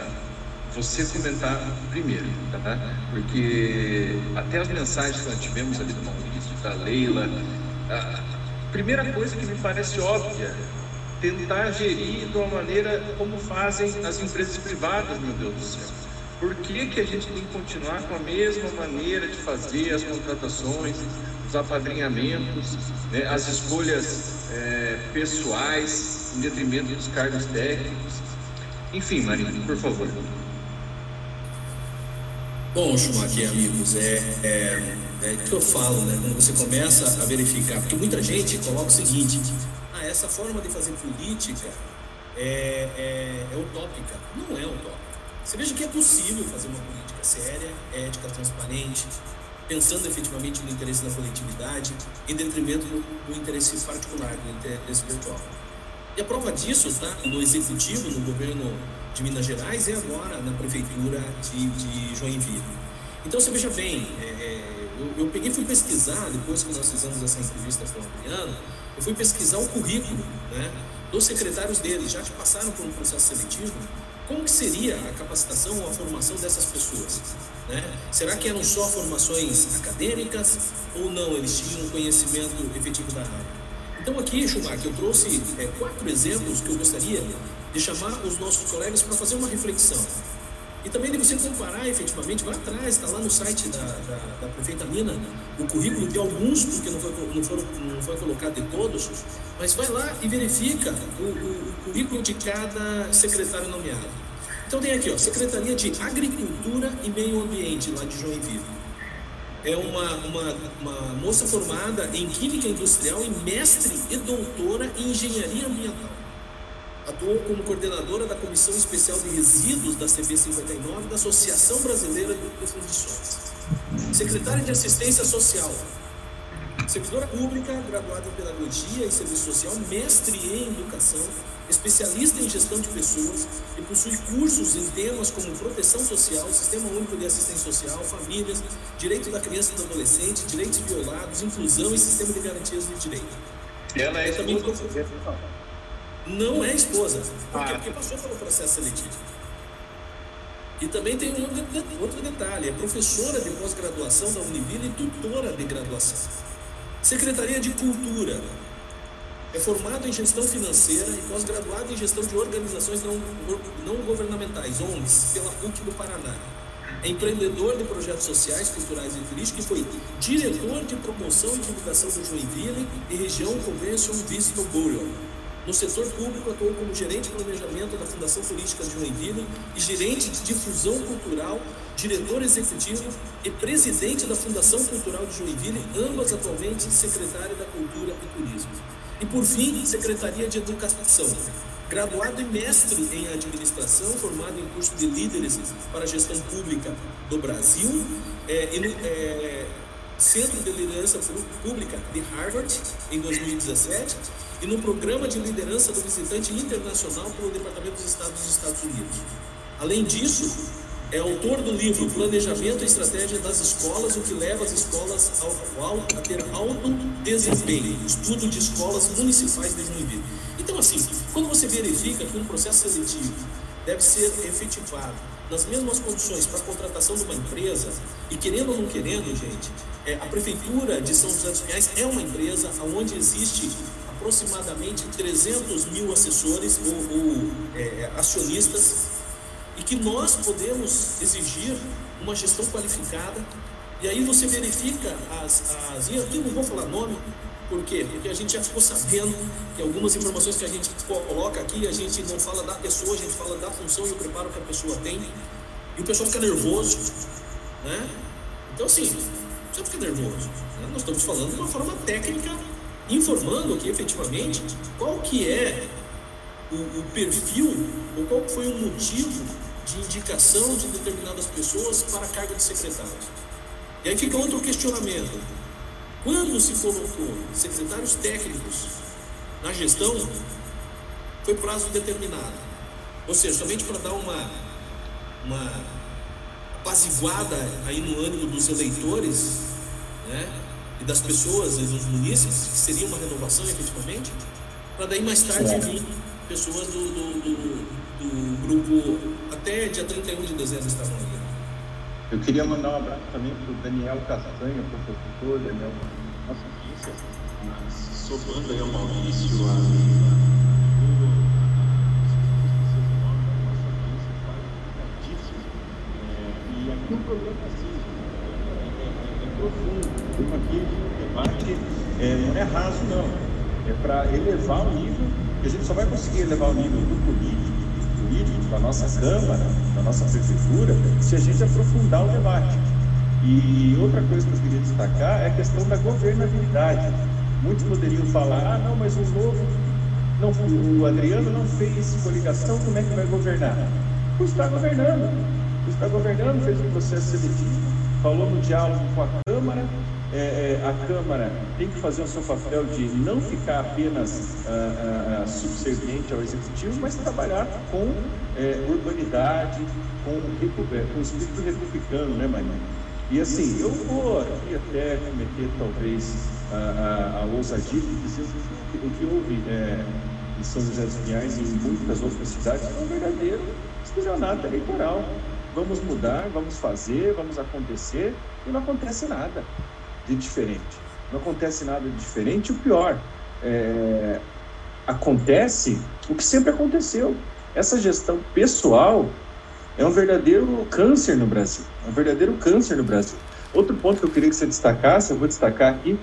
você comentar primeiro, tá? Porque até as mensagens que nós tivemos ali do Maurício, da Leila, a primeira coisa que me parece óbvia, tentar gerir de uma maneira como fazem as empresas privadas, meu Deus do céu. Por que, que a gente tem que continuar com a mesma maneira de fazer as contratações, os apadrinhamentos, né, as escolhas é, pessoais em detrimento dos cargos técnicos? Enfim, Marinho, por favor. Bom, Schumacher, amigos, é, é, é que eu falo, né? Quando você começa a verificar, porque muita gente coloca o seguinte: ah, essa forma de fazer política é, é, é utópica. Não é utópica. Você veja que é possível fazer uma política séria, ética, transparente, pensando efetivamente no interesse da coletividade, em detrimento do, do interesse particular, do interesse pessoal. E a prova disso está no executivo, no governo de Minas Gerais e agora na prefeitura de, de Joinville. Então você veja bem, é, é, eu, eu, peguei fui pesquisar, depois que nós fizemos essa entrevista com o Adriano, eu fui pesquisar o currículo né, dos secretários deles, já que passaram por um processo seletivo, como que seria a capacitação ou a formação dessas pessoas? Né? Será que eram só formações acadêmicas ou não? Eles tinham um conhecimento efetivo da área? Então aqui, Schumacher, eu trouxe é, quatro exemplos que eu gostaria de chamar os nossos colegas para fazer uma reflexão. E também de você comparar efetivamente, vai atrás, está lá no site da, da, da, prefeita Mina, o currículo de alguns, porque não foi, não, foram, não foi colocado de todos, mas vai lá e verifica o, o, o currículo de cada secretário nomeado. Então tem aqui, ó, Secretaria de Agricultura e Meio Ambiente, lá de Joinville. É uma, uma, uma moça formada em Química Industrial e mestre e doutora em Engenharia Ambiental. Atuou como coordenadora da Comissão Especial de Resíduos da CB59 da Associação Brasileira de Fundições. Secretária de Assistência Social. Servidora pública, graduada em Pedagogia e Serviço Social, mestre em Educação, especialista em Gestão de Pessoas e possui cursos em temas como proteção social, Sistema Único de Assistência Social, famílias, direito da criança e do adolescente, direitos violados, inclusão e sistema de garantias de direito. Ela é também não é esposa. Por quê? Ah. Porque passou pelo processo seletivo. E também tem um outro detalhe: é professora de pós-graduação da Univille e tutora de graduação. Secretaria de Cultura. É formado em gestão financeira e pós-graduado em gestão de organizações não, não governamentais, ONGs, pela PUC do Paraná. é empreendedor de projetos sociais, culturais e turísticos e foi diretor de promoção e divulgação do Joinville e região Convention Visitor Bureau. No setor público, atuou como gerente de planejamento da Fundação Turística de Joinville e gerente de difusão cultural, diretor executivo e presidente da Fundação Cultural de Joinville, ambas atualmente secretária da Cultura e Turismo. E, por fim, Secretaria de Educação, graduado e mestre em administração, formado em curso de líderes para gestão pública do Brasil, é, é, Centro de Liderança Pública de Harvard, em 2017, e no Programa de Liderança do Visitante Internacional pelo Departamento dos Estados dos Estados Unidos. Além disso, é autor do livro Planejamento e Estratégia das Escolas, o que leva as escolas ao, ao, a ter alto desempenho, estudo de escolas municipais de Joinville. Então, assim, quando você verifica que um processo seletivo deve ser efetivado nas mesmas condições para a contratação de uma empresa, e querendo ou não querendo, gente, é, a Prefeitura de São José dos Pinhais é uma empresa onde existe aproximadamente 300 mil assessores ou, ou é, acionistas e que nós podemos exigir uma gestão qualificada. E aí você verifica as, as e aqui não vou falar nome, por quê? Porque a gente já ficou sabendo que algumas informações que a gente coloca aqui, a gente não fala da pessoa, a gente fala da função e o preparo que a pessoa tem. E o pessoal fica nervoso, né? Então, assim, você fica nervoso. Né? Nós estamos falando de uma forma técnica, informando aqui efetivamente qual que é o, o perfil, ou qual foi o motivo de indicação de determinadas pessoas para a carga de secretário. E aí fica outro questionamento. Quando se colocou secretários técnicos na gestão, foi prazo determinado. Ou seja, somente para dar uma, uma apaziguada aí no ânimo dos eleitores né, e das pessoas e dos munícipes, que seria uma renovação efetivamente, para daí mais tarde vir pessoas do, do, do, do grupo, até dia 31 de dezembro estavam ali. Eu queria mandar um abraço também para o Daniel Castanha, professor, Daniel, nossa ciência, sobrando aí ao Maurício, a o problema é assim, é, é, é profundo. Aqui, o debate é, não é raso, não. É para elevar o nível a gente só vai conseguir elevar o nível do político, da nossa Câmara, da nossa Prefeitura, se a gente aprofundar o debate. E outra coisa que eu queria destacar é a questão da governabilidade. Muitos poderiam falar, ah, não, mas o novo, não, o Adriano não fez coligação, como é que vai governar? O está governando. O está governando, fez um processo seletivo, falou no diálogo com a Câmara, é, é, a Câmara tem que fazer o seu papel de não ficar apenas ah, ah, ah subserviente ao Executivo, mas trabalhar com é, urbanidade, com, com espírito republicano, né, Maria? E assim, eu vou aqui até cometer talvez a, a, a ousadia de dizer o que houve é, em São José dos Pinhais e em muitas outras cidades é um verdadeiro estelionato eleitoral. Vamos mudar, vamos fazer, vamos acontecer, e não acontece nada de diferente. Não acontece nada de diferente. O pior, é, acontece o que sempre aconteceu. Essa gestão pessoal é um verdadeiro câncer no Brasil. É um verdadeiro câncer no Brasil. Outro ponto que eu queria que você destacasse, eu vou destacar aqui,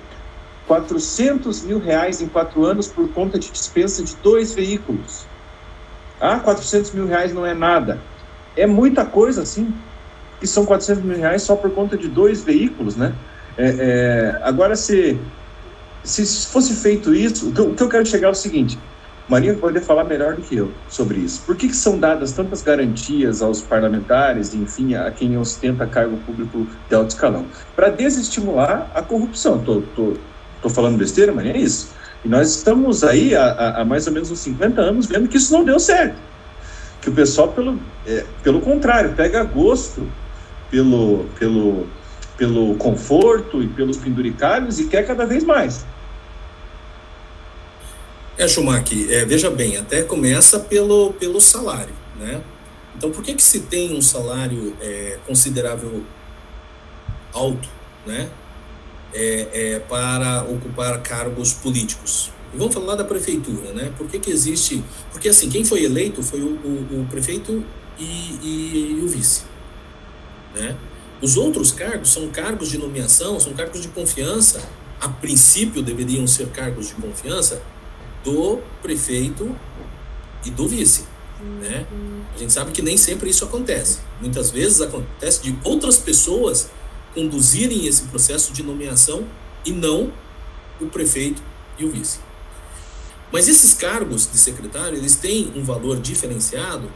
400 mil reais em quatro anos por conta de dispensa de dois veículos. Ah, 400 mil reais não é nada. É muita coisa, sim. E são 400 mil reais só por conta de dois veículos, né? É, é, agora, se, se fosse feito isso, o que, eu, o que eu quero chegar é o seguinte: Maria poder falar melhor do que eu sobre isso. Por que, que são dadas tantas garantias aos parlamentares, enfim, a quem ostenta cargo público de alto escalão? Para desestimular a corrupção. Tô, tô, tô falando besteira, Maria? É isso. E nós estamos aí há, há, mais ou menos uns 50 anos vendo que isso não deu certo. Que o pessoal, pelo, é, pelo contrário, pega gosto pelo, pelo, pelo conforto e pelos penduricalhos e quer cada vez mais. É, Schumacher, é, veja bem, até começa pelo, pelo salário, né? Então, por que que se tem um salário é, considerável alto, né? É, é, para ocupar cargos políticos? E vamos falar da prefeitura, né? Por que que existe... Porque, assim, quem foi eleito foi o, o, o prefeito e, e, e o vice. Né? Os outros cargos são cargos de nomeação, são cargos de confiança, a princípio deveriam ser cargos de confiança do prefeito e do vice. Né? A gente sabe que nem sempre isso acontece. Muitas vezes acontece de outras pessoas conduzirem esse processo de nomeação e não o prefeito e o vice. Mas esses cargos de secretário, eles têm um valor diferenciado,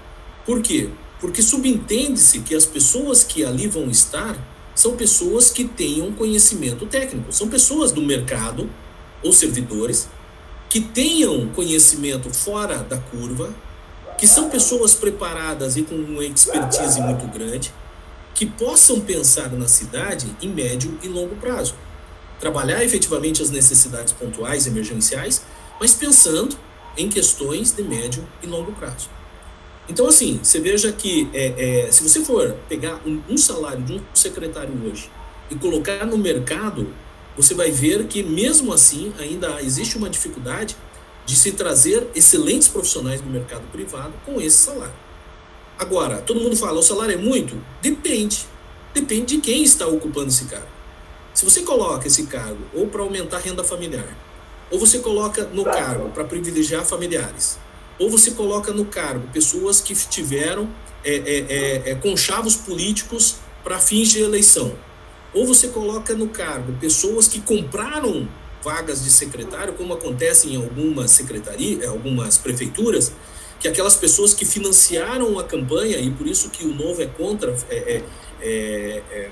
por quê? Porque subentende-se que as pessoas que ali vão estar são pessoas que tenham conhecimento técnico, são pessoas do mercado ou servidores que tenham conhecimento fora da curva, que são pessoas preparadas e com uma expertise muito grande, que possam pensar na cidade em médio e longo prazo. Trabalhar efetivamente as necessidades pontuais, emergenciais, mas pensando em questões de médio e longo prazo. Então, assim, você veja que é, é, se você for pegar um, um, salário de um secretário hoje e colocar no mercado, você vai ver que, mesmo assim, ainda existe uma dificuldade de se trazer excelentes profissionais do mercado privado com esse salário. Agora, todo mundo fala, o salário é muito? Depende. Depende de quem está ocupando esse cargo. Se você coloca esse cargo ou para aumentar a renda familiar, ou você coloca no cargo para privilegiar familiares, ou você coloca no cargo pessoas que tiveram é, é, é, é conchavos políticos para fins de eleição, ou você coloca no cargo pessoas que compraram vagas de secretário, como acontece em algumas secretarias, algumas prefeituras, que aquelas pessoas que financiaram a campanha, e por isso que o Novo é contra é, é, é,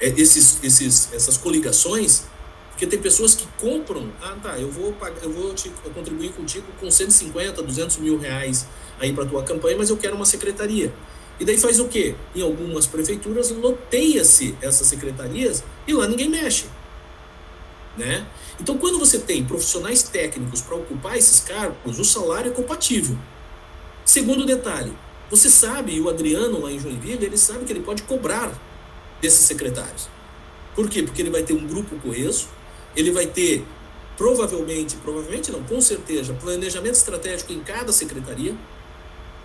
esses, esses, essas coligações, porque tem pessoas que compram, ah tá, eu vou, pagar, eu vou te, eu contribuir contigo com 150, 200 mil reais aí para tua campanha, mas eu quero uma secretaria. E daí faz o quê? Em algumas prefeituras loteia-se essas secretarias e lá ninguém mexe. Né? Então, quando você tem profissionais técnicos para ocupar esses cargos, o salário é compatível. Segundo detalhe, você sabe, e o Adriano lá em Joinville, ele sabe que ele pode cobrar desses secretários. Por quê? Porque ele vai ter um grupo coeso, ele vai ter provavelmente, provavelmente não, com certeza, planejamento estratégico em cada secretaria,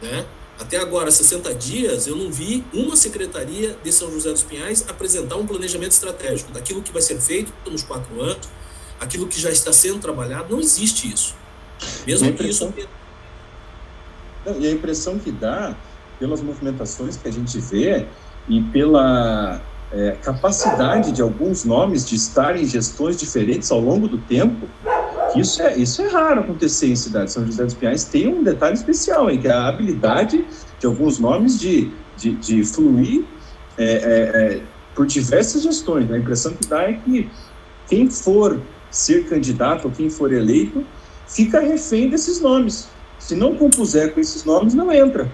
né? Até agora, 60 dias, eu não vi uma secretaria de São José dos Pinhais apresentar um planejamento estratégico daquilo que vai ser feito nos quatro anos, aquilo que já está sendo trabalhado. Não existe isso. Mesmo que isso. e a impressão que dá, pelas movimentações que a gente vê e pela é, capacidade de alguns nomes de estarem em gestões diferentes ao longo do tempo, isso é, isso é raro acontecer em cidades. São José dos Pinhais tem um detalhe especial, em que é a habilidade de alguns nomes de, de, de fluir é, é, é, por diversas gestões. A impressão que dá é que quem for ser candidato ou quem for eleito fica refém desses nomes. Se não compuser com esses nomes, não entra.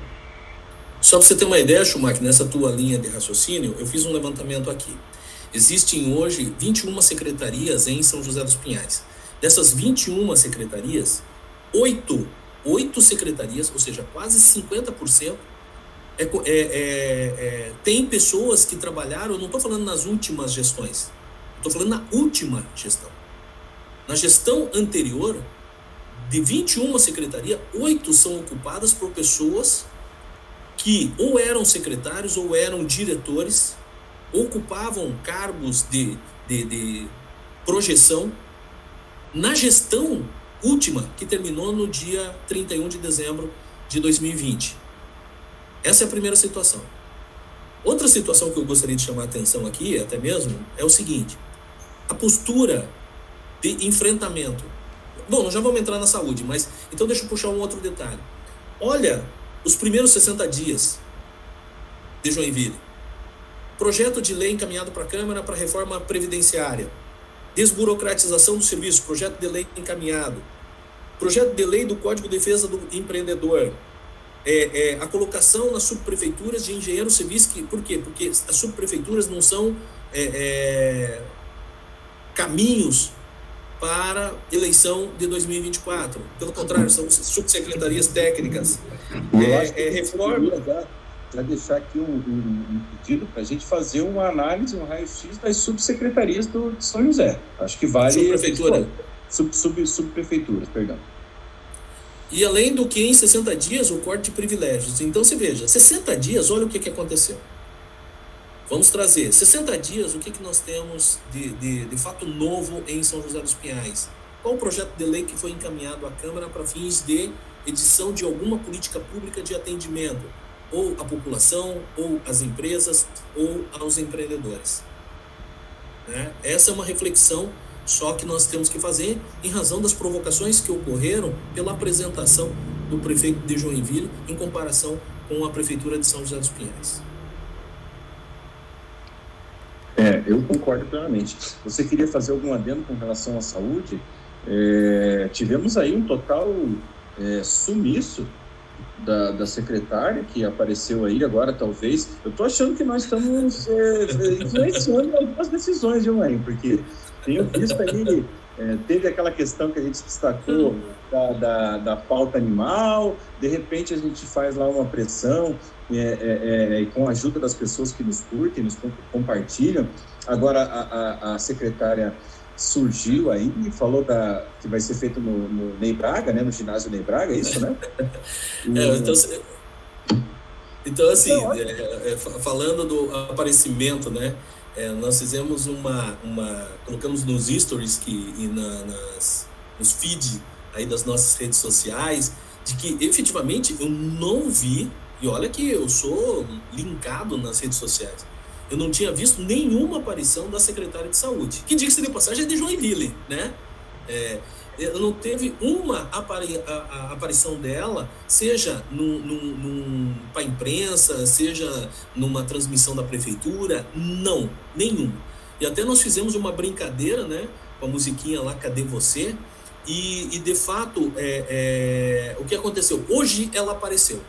Só para você ter uma ideia, Schumacher, nessa tua linha de raciocínio, eu fiz um levantamento aqui. Existem hoje 21 secretarias em São José dos Pinhais. Dessas 21 secretarias, oito, oito secretarias, ou seja, quase 50%, é, é, é, é, tem pessoas que trabalharam, não estou falando nas últimas gestões, estou falando na última gestão. Na gestão anterior, de 21 secretarias, oito são ocupadas por pessoas que ou eram secretários ou eram diretores, ocupavam cargos de, de, de projeção na gestão última, que terminou no dia 31 de dezembro de 2020. Essa é a primeira situação. Outra situação que eu gostaria de chamar a atenção aqui, até mesmo, é o seguinte: a postura de enfrentamento. Bom, nós já vamos entrar na saúde, mas então deixa eu puxar um outro detalhe. Olha os primeiros 60 dias de Joinville. Projeto de lei encaminhado para a Câmara para reforma previdenciária. Desburocratização do serviço, projeto de lei encaminhado. Projeto de lei do Código de Defesa do Empreendedor. É, é, a colocação nas subprefeituras de engenheiros civis, que, por quê? Porque as subprefeituras não são é, é caminhos para eleição de 2024. Pelo contrário, são subsecretarias técnicas. É, é reforma. Já deixar aqui um, um, um pedido para a gente fazer uma análise, um raio-x das subsecretarias do, de São José. Acho que vale. Subprefeitura. Sub, sub, subprefeituras, perdão. E além do que, em 60 dias, o corte de privilégios. Então, você veja, 60 dias, olha o que, que aconteceu. Vamos trazer 60 dias, o que, que nós temos de, de, de fato novo em São José dos Pinhais? Qual o projeto de lei que foi encaminhado à Câmara para fins de edição de alguma política pública de atendimento, ou à população, ou às empresas, ou aos empreendedores? Né? Essa é uma reflexão só que nós temos que fazer em razão das provocações que ocorreram pela apresentação do prefeito de Joinville em comparação com a prefeitura de São José dos Pinhais. É, eu concordo plenamente. Você queria fazer algum adendo com relação à saúde? É, tivemos aí um total é, sumiço da, da, secretária que apareceu aí agora, talvez. Eu estou achando que nós estamos é, influenciando algumas decisões, viu, mãe? Porque tenho visto aí, é, teve aquela questão que a gente destacou da, da, da, pauta animal, de repente a gente faz lá uma pressão é, é, é com a ajuda das pessoas que nos curtem, nos compartilham. Agora a, a, a secretária surgiu aí e falou da, que vai ser feito no, no Ney Braga, né? No ginásio Ney Braga, é isso, né? é, então, então, assim, é, é, falando do aparecimento, né? É, nós fizemos uma, uma, colocamos nos stories que, e na, nas, nos feed aí das nossas redes sociais, de que efetivamente eu não vi, e olha que eu sou linkado nas redes sociais, eu não tinha visto nenhuma aparição da secretária de saúde, que diga-se de passagem é de Joinville, né? É, não teve uma apari a, a aparição dela, seja para a imprensa, seja numa transmissão da prefeitura, não, nenhuma. E até nós fizemos uma brincadeira, né, com a musiquinha lá, Cadê Você? E, e de fato, é, é, o que aconteceu? Hoje ela apareceu.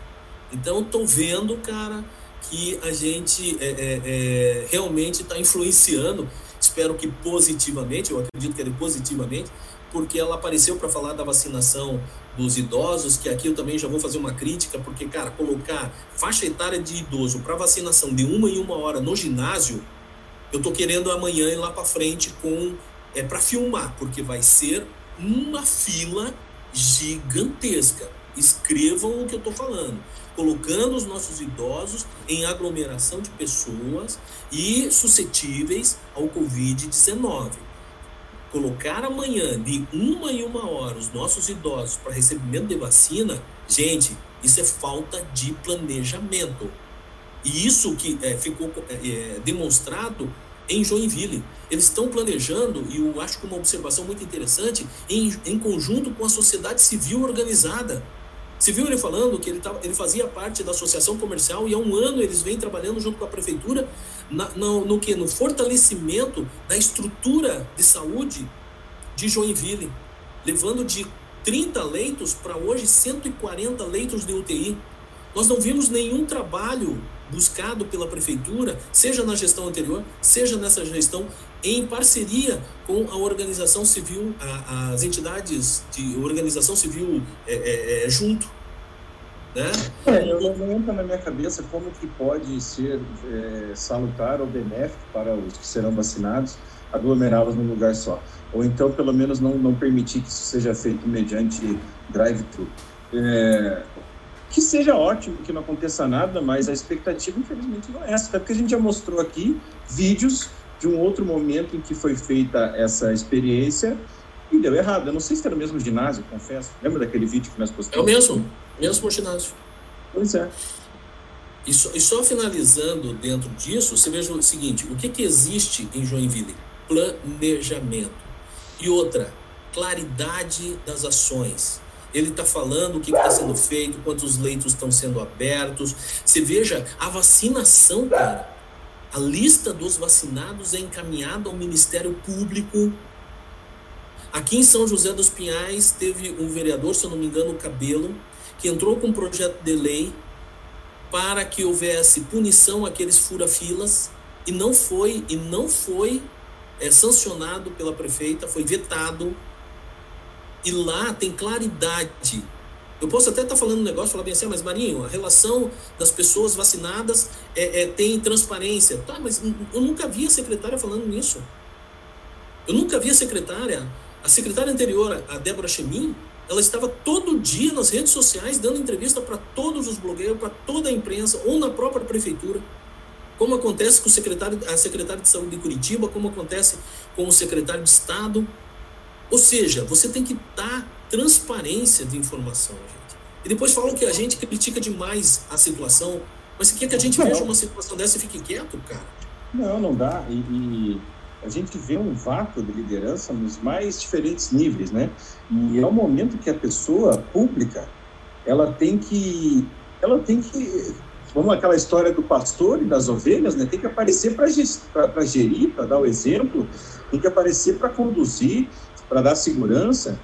Então, estou vendo, cara, que a gente é, é, é realmente está influenciando, espero que positivamente, eu acredito que é positivamente, porque ela apareceu para falar da vacinação dos idosos, que aqui eu também já vou fazer uma crítica, porque, cara, colocar faixa etária de idoso para vacinação de uma em uma hora no ginásio, eu tô querendo amanhã ir lá para frente com é para filmar, porque vai ser uma fila gigantesca. Escrevam o que eu tô falando colocando os nossos idosos em aglomeração de pessoas e suscetíveis ao Covid-19. Colocar amanhã, de uma em uma hora, os nossos idosos para recebimento de vacina, gente, isso é falta de planejamento. E isso que é, ficou é, é demonstrado em Joinville. Eles estão planejando, e eu acho que uma observação muito interessante, em, em conjunto com a sociedade civil organizada. Você viu ele falando que ele, tava, ele fazia parte da associação comercial e há um ano eles vêm trabalhando junto com a prefeitura na, no, no que? No fortalecimento da estrutura de saúde de Joinville, levando de 30 leitos para hoje 140 leitos de UTI. Nós não vimos nenhum trabalho buscado pela prefeitura, seja na gestão anterior, seja nessa gestão, em parceria com a organização civil, a, as entidades de organização civil é, é, é, junto. Né? É, eu não entra na minha cabeça como que pode ser é, salutar ou benéfico para os que serão vacinados aglomerá-los num lugar só. Ou então, pelo menos, não, não permitir que isso seja feito mediante drive-thru. É, que seja ótimo, que não aconteça nada, mas a expectativa, infelizmente, não é essa. Até porque a gente já mostrou aqui vídeos de um outro momento em que foi feita essa experiência e deu errado. Eu não sei se era o mesmo ginásio, confesso. Lembra daquele vídeo que nós postamos? É o mesmo, mesmo ginásio. Pois é. E só, e só, finalizando dentro disso, você veja o seguinte: o que, que existe em Joinville? Planejamento. E outra, claridade das ações. Ele está falando o que está sendo feito, quantos leitos estão sendo abertos. Você veja a vacinação, cara. A lista dos vacinados é encaminhada ao Ministério Público. Aqui em São José dos Pinhais teve um vereador, se eu não me engano, o Cabelo, que entrou com um projeto de lei para que houvesse punição àqueles fura-filas e não foi e não foi é, sancionado pela prefeita, foi vetado e lá tem claridade. Eu posso até estar tá falando um negócio, falar bem assim, ah, mas Marinho, a relação das pessoas vacinadas é, é, tem transparência. Tá, mas eu nunca vi a secretária falando nisso. Eu nunca vi a secretária, a secretária anterior, a Débora Chemin, ela estava todo dia nas redes sociais dando entrevista para todos os blogueiros, para toda a imprensa, ou na própria prefeitura. como acontece com o secretário, a secretária de saúde de Curitiba, como acontece com o secretário de Estado. Ou seja, você tem que dar transparência de informação, gente. E depois falam que a gente critica demais a situação, mas você quer que a gente não. veja uma situação dessa e fique quieto, cara? Não, não dá. E, e, a gente vê um vácuo de liderança nos mais diferentes níveis, né? E é o momento que a pessoa pública, ela tem que, ela tem que como aquela história do pastor e das ovelhas, né? Tem que aparecer para gerir, para dar o exemplo, tem que aparecer para conduzir, para dar segurança,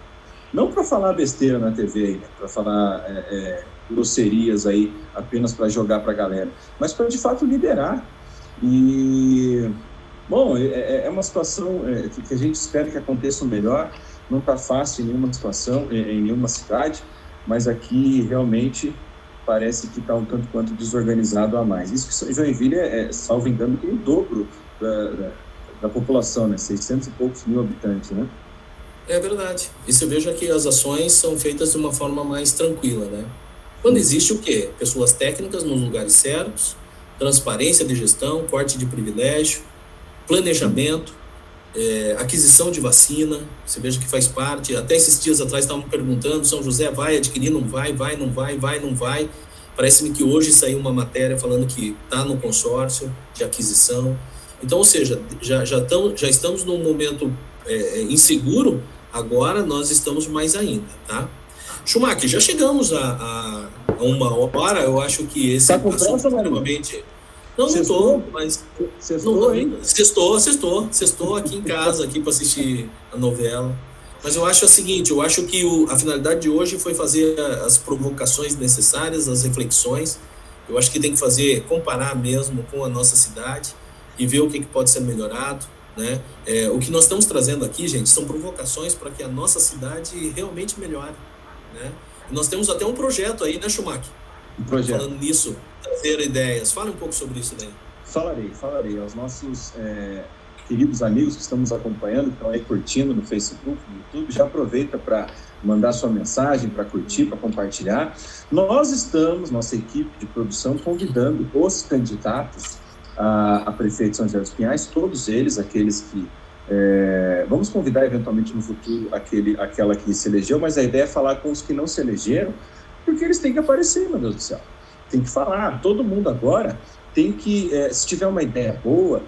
não para falar besteira na TV, né? para falar é, é, grosserias aí apenas para jogar para a galera, mas para de fato liderar. E, bom, é, é, é uma situação é, que a gente espera que aconteça o melhor. Não está fácil em nenhuma situação, em nenhuma cidade, mas aqui realmente parece que está um tanto quanto desorganizado a mais. Isso que Joinville, é, é, salvo engano, tem o dobro da, da, da, população, né? 600 e poucos mil habitantes, né? É verdade. E você veja que as ações são feitas de uma forma mais tranquila, né? Quando existe o quê? Pessoas técnicas nos lugares certos, transparência de gestão, corte de privilégio, planejamento, é, aquisição de vacina, você veja que faz parte. Até esses dias atrás estavam perguntando: São José vai adquirir, não vai, vai, não vai, vai, não vai. Parece-me que hoje saiu uma matéria falando que está no consórcio de aquisição. Então, ou seja, já, já, tão, já estamos num momento é, é inseguro, agora nós estamos mais ainda, tá? Schumacher, já chegamos a, a, uma hora, eu acho que esse tá com pressa, extremamente não, não tô, mas. Sextou, hein? Sextou, sextou. Sextou aqui em casa, aqui para assistir a novela. Mas eu acho o seguinte, eu acho que o, a finalidade de hoje foi fazer as provocações necessárias, as reflexões. Eu acho que tem que fazer, comparar mesmo com a nossa cidade e ver o que, que pode ser melhorado. Né? É, o que nós estamos trazendo aqui, gente, são provocações para que a nossa cidade realmente melhore. Né? Nós temos até um projeto aí, né, Schumacher? Um projeto. Falando nisso, trazer ideias. Fale um pouco sobre isso daí. Falarei, falarei. Aos nossos é, queridos amigos que estamos acompanhando, que estão aí curtindo no Facebook, no YouTube, já aproveita para mandar sua mensagem, para curtir, para compartilhar. Nós estamos, nossa equipe de produção, convidando os candidatos a, a prefeito São José dos Pinhais, todos eles, aqueles que é, vamos convidar eventualmente no futuro aquele, aquela que se elegeu, mas a ideia é falar com os que não se elegeram, porque eles têm que aparecer, meu Deus do céu tem que falar. Todo mundo agora tem que, é, se tiver uma ideia boa,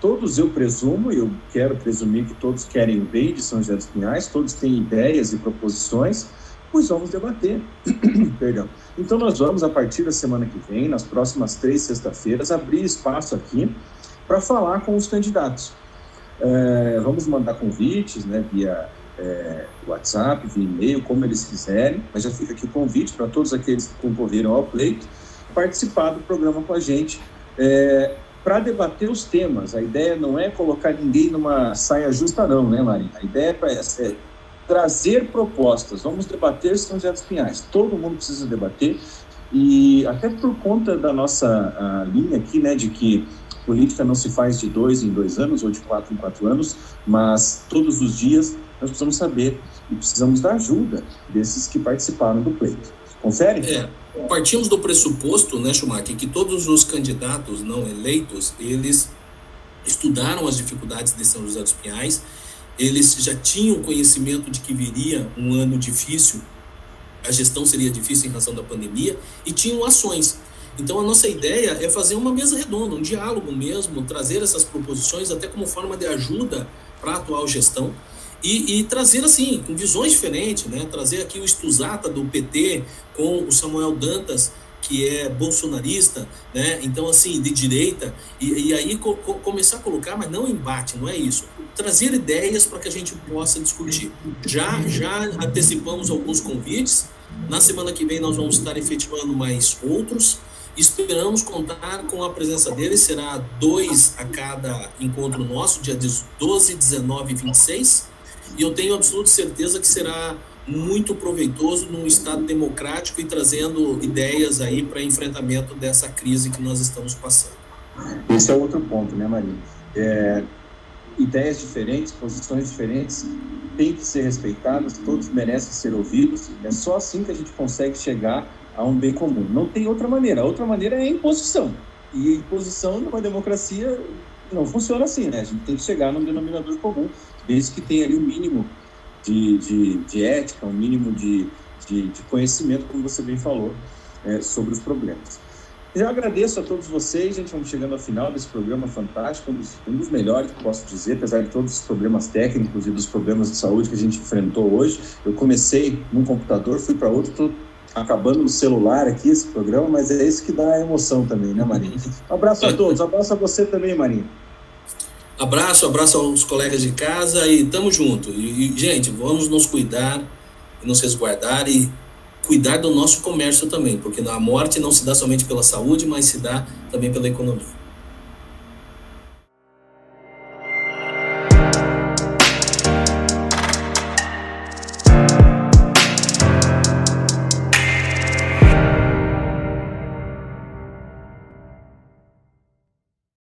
todos eu presumo, e eu quero presumir que todos querem o bem de São José dos Pinhais, todos têm ideias e proposições, pois vamos debater. Perdão. Então nós vamos, a partir da semana que vem, nas próximas três sexta-feiras, abrir espaço aqui para falar com os candidatos. É, vamos mandar convites, né, via é, WhatsApp, via e-mail, como eles quiserem, mas já fica aqui o convite para todos aqueles que concorreram ao pleito participar do programa com a gente é, para debater os temas. A ideia não é colocar ninguém numa saia justa, não, né, Maria? A ideia é, é trazer propostas. Vamos debater São José dos Pinhais. Todo mundo precisa debater e até por conta da nossa linha aqui, né, de que política não se faz de dois em dois anos ou de quatro em quatro anos, mas todos os dias nós precisamos saber e precisamos da ajuda desses que participaram do pleito. Confere? É, partimos do pressuposto, né, Schumacher, que todos os candidatos não eleitos, eles estudaram as dificuldades de São José dos Pinhais, eles já tinham conhecimento de que viria um ano difícil, a gestão seria difícil em razão da pandemia, e tinham ações. Então, a nossa ideia é fazer uma mesa redonda, um diálogo mesmo, trazer essas proposições até como forma de ajuda para a atual gestão e, e, trazer assim, com visões diferentes, né? Trazer aqui o Estuzata do PT com o Samuel Dantas, que é bolsonarista, né? Então, assim, de direita, e, e aí co começar a colocar, mas não embate, não é isso. Trazer ideias para que a gente possa discutir. Já, já antecipamos alguns convites. Na semana que vem nós vamos estar efetivando mais outros. Esperamos contar com a presença deles. Será dois a cada encontro nosso, dia 12, 19 e 26 e eu tenho absoluta certeza que será muito proveitoso num Estado democrático e trazendo ideias aí para enfrentamento dessa crise que nós estamos passando. Esse é outro ponto, né, Maria? É, ideias diferentes, posições diferentes têm que ser respeitadas, todos merecem ser ouvidos. É só assim que a gente consegue chegar a um bem comum. Não tem outra maneira. A outra maneira é a imposição. E imposição numa democracia não funciona assim, né? A gente tem que chegar num denominador comum, desde que tenha ali o mínimo de, de, de, ética, um mínimo de, de, de, conhecimento, como você bem falou, é, sobre os problemas. Eu agradeço a todos vocês, gente. Vamos chegando ao final desse programa fantástico, um dos, um dos, melhores, posso dizer, apesar de todos os problemas técnicos e dos problemas de saúde que a gente enfrentou hoje. Eu comecei num computador, fui para outro, estou acabando no celular aqui esse programa, mas é isso que dá emoção também, né, Marinho? Um abraço a todos, um abraço a você também, Marinho. Abraço, abraço aos colegas de casa e tamo junto. E, e gente, vamos nos cuidar, nos resguardar e cuidar do nosso comércio também, porque a morte não se dá somente pela saúde, mas se dá também pela economia.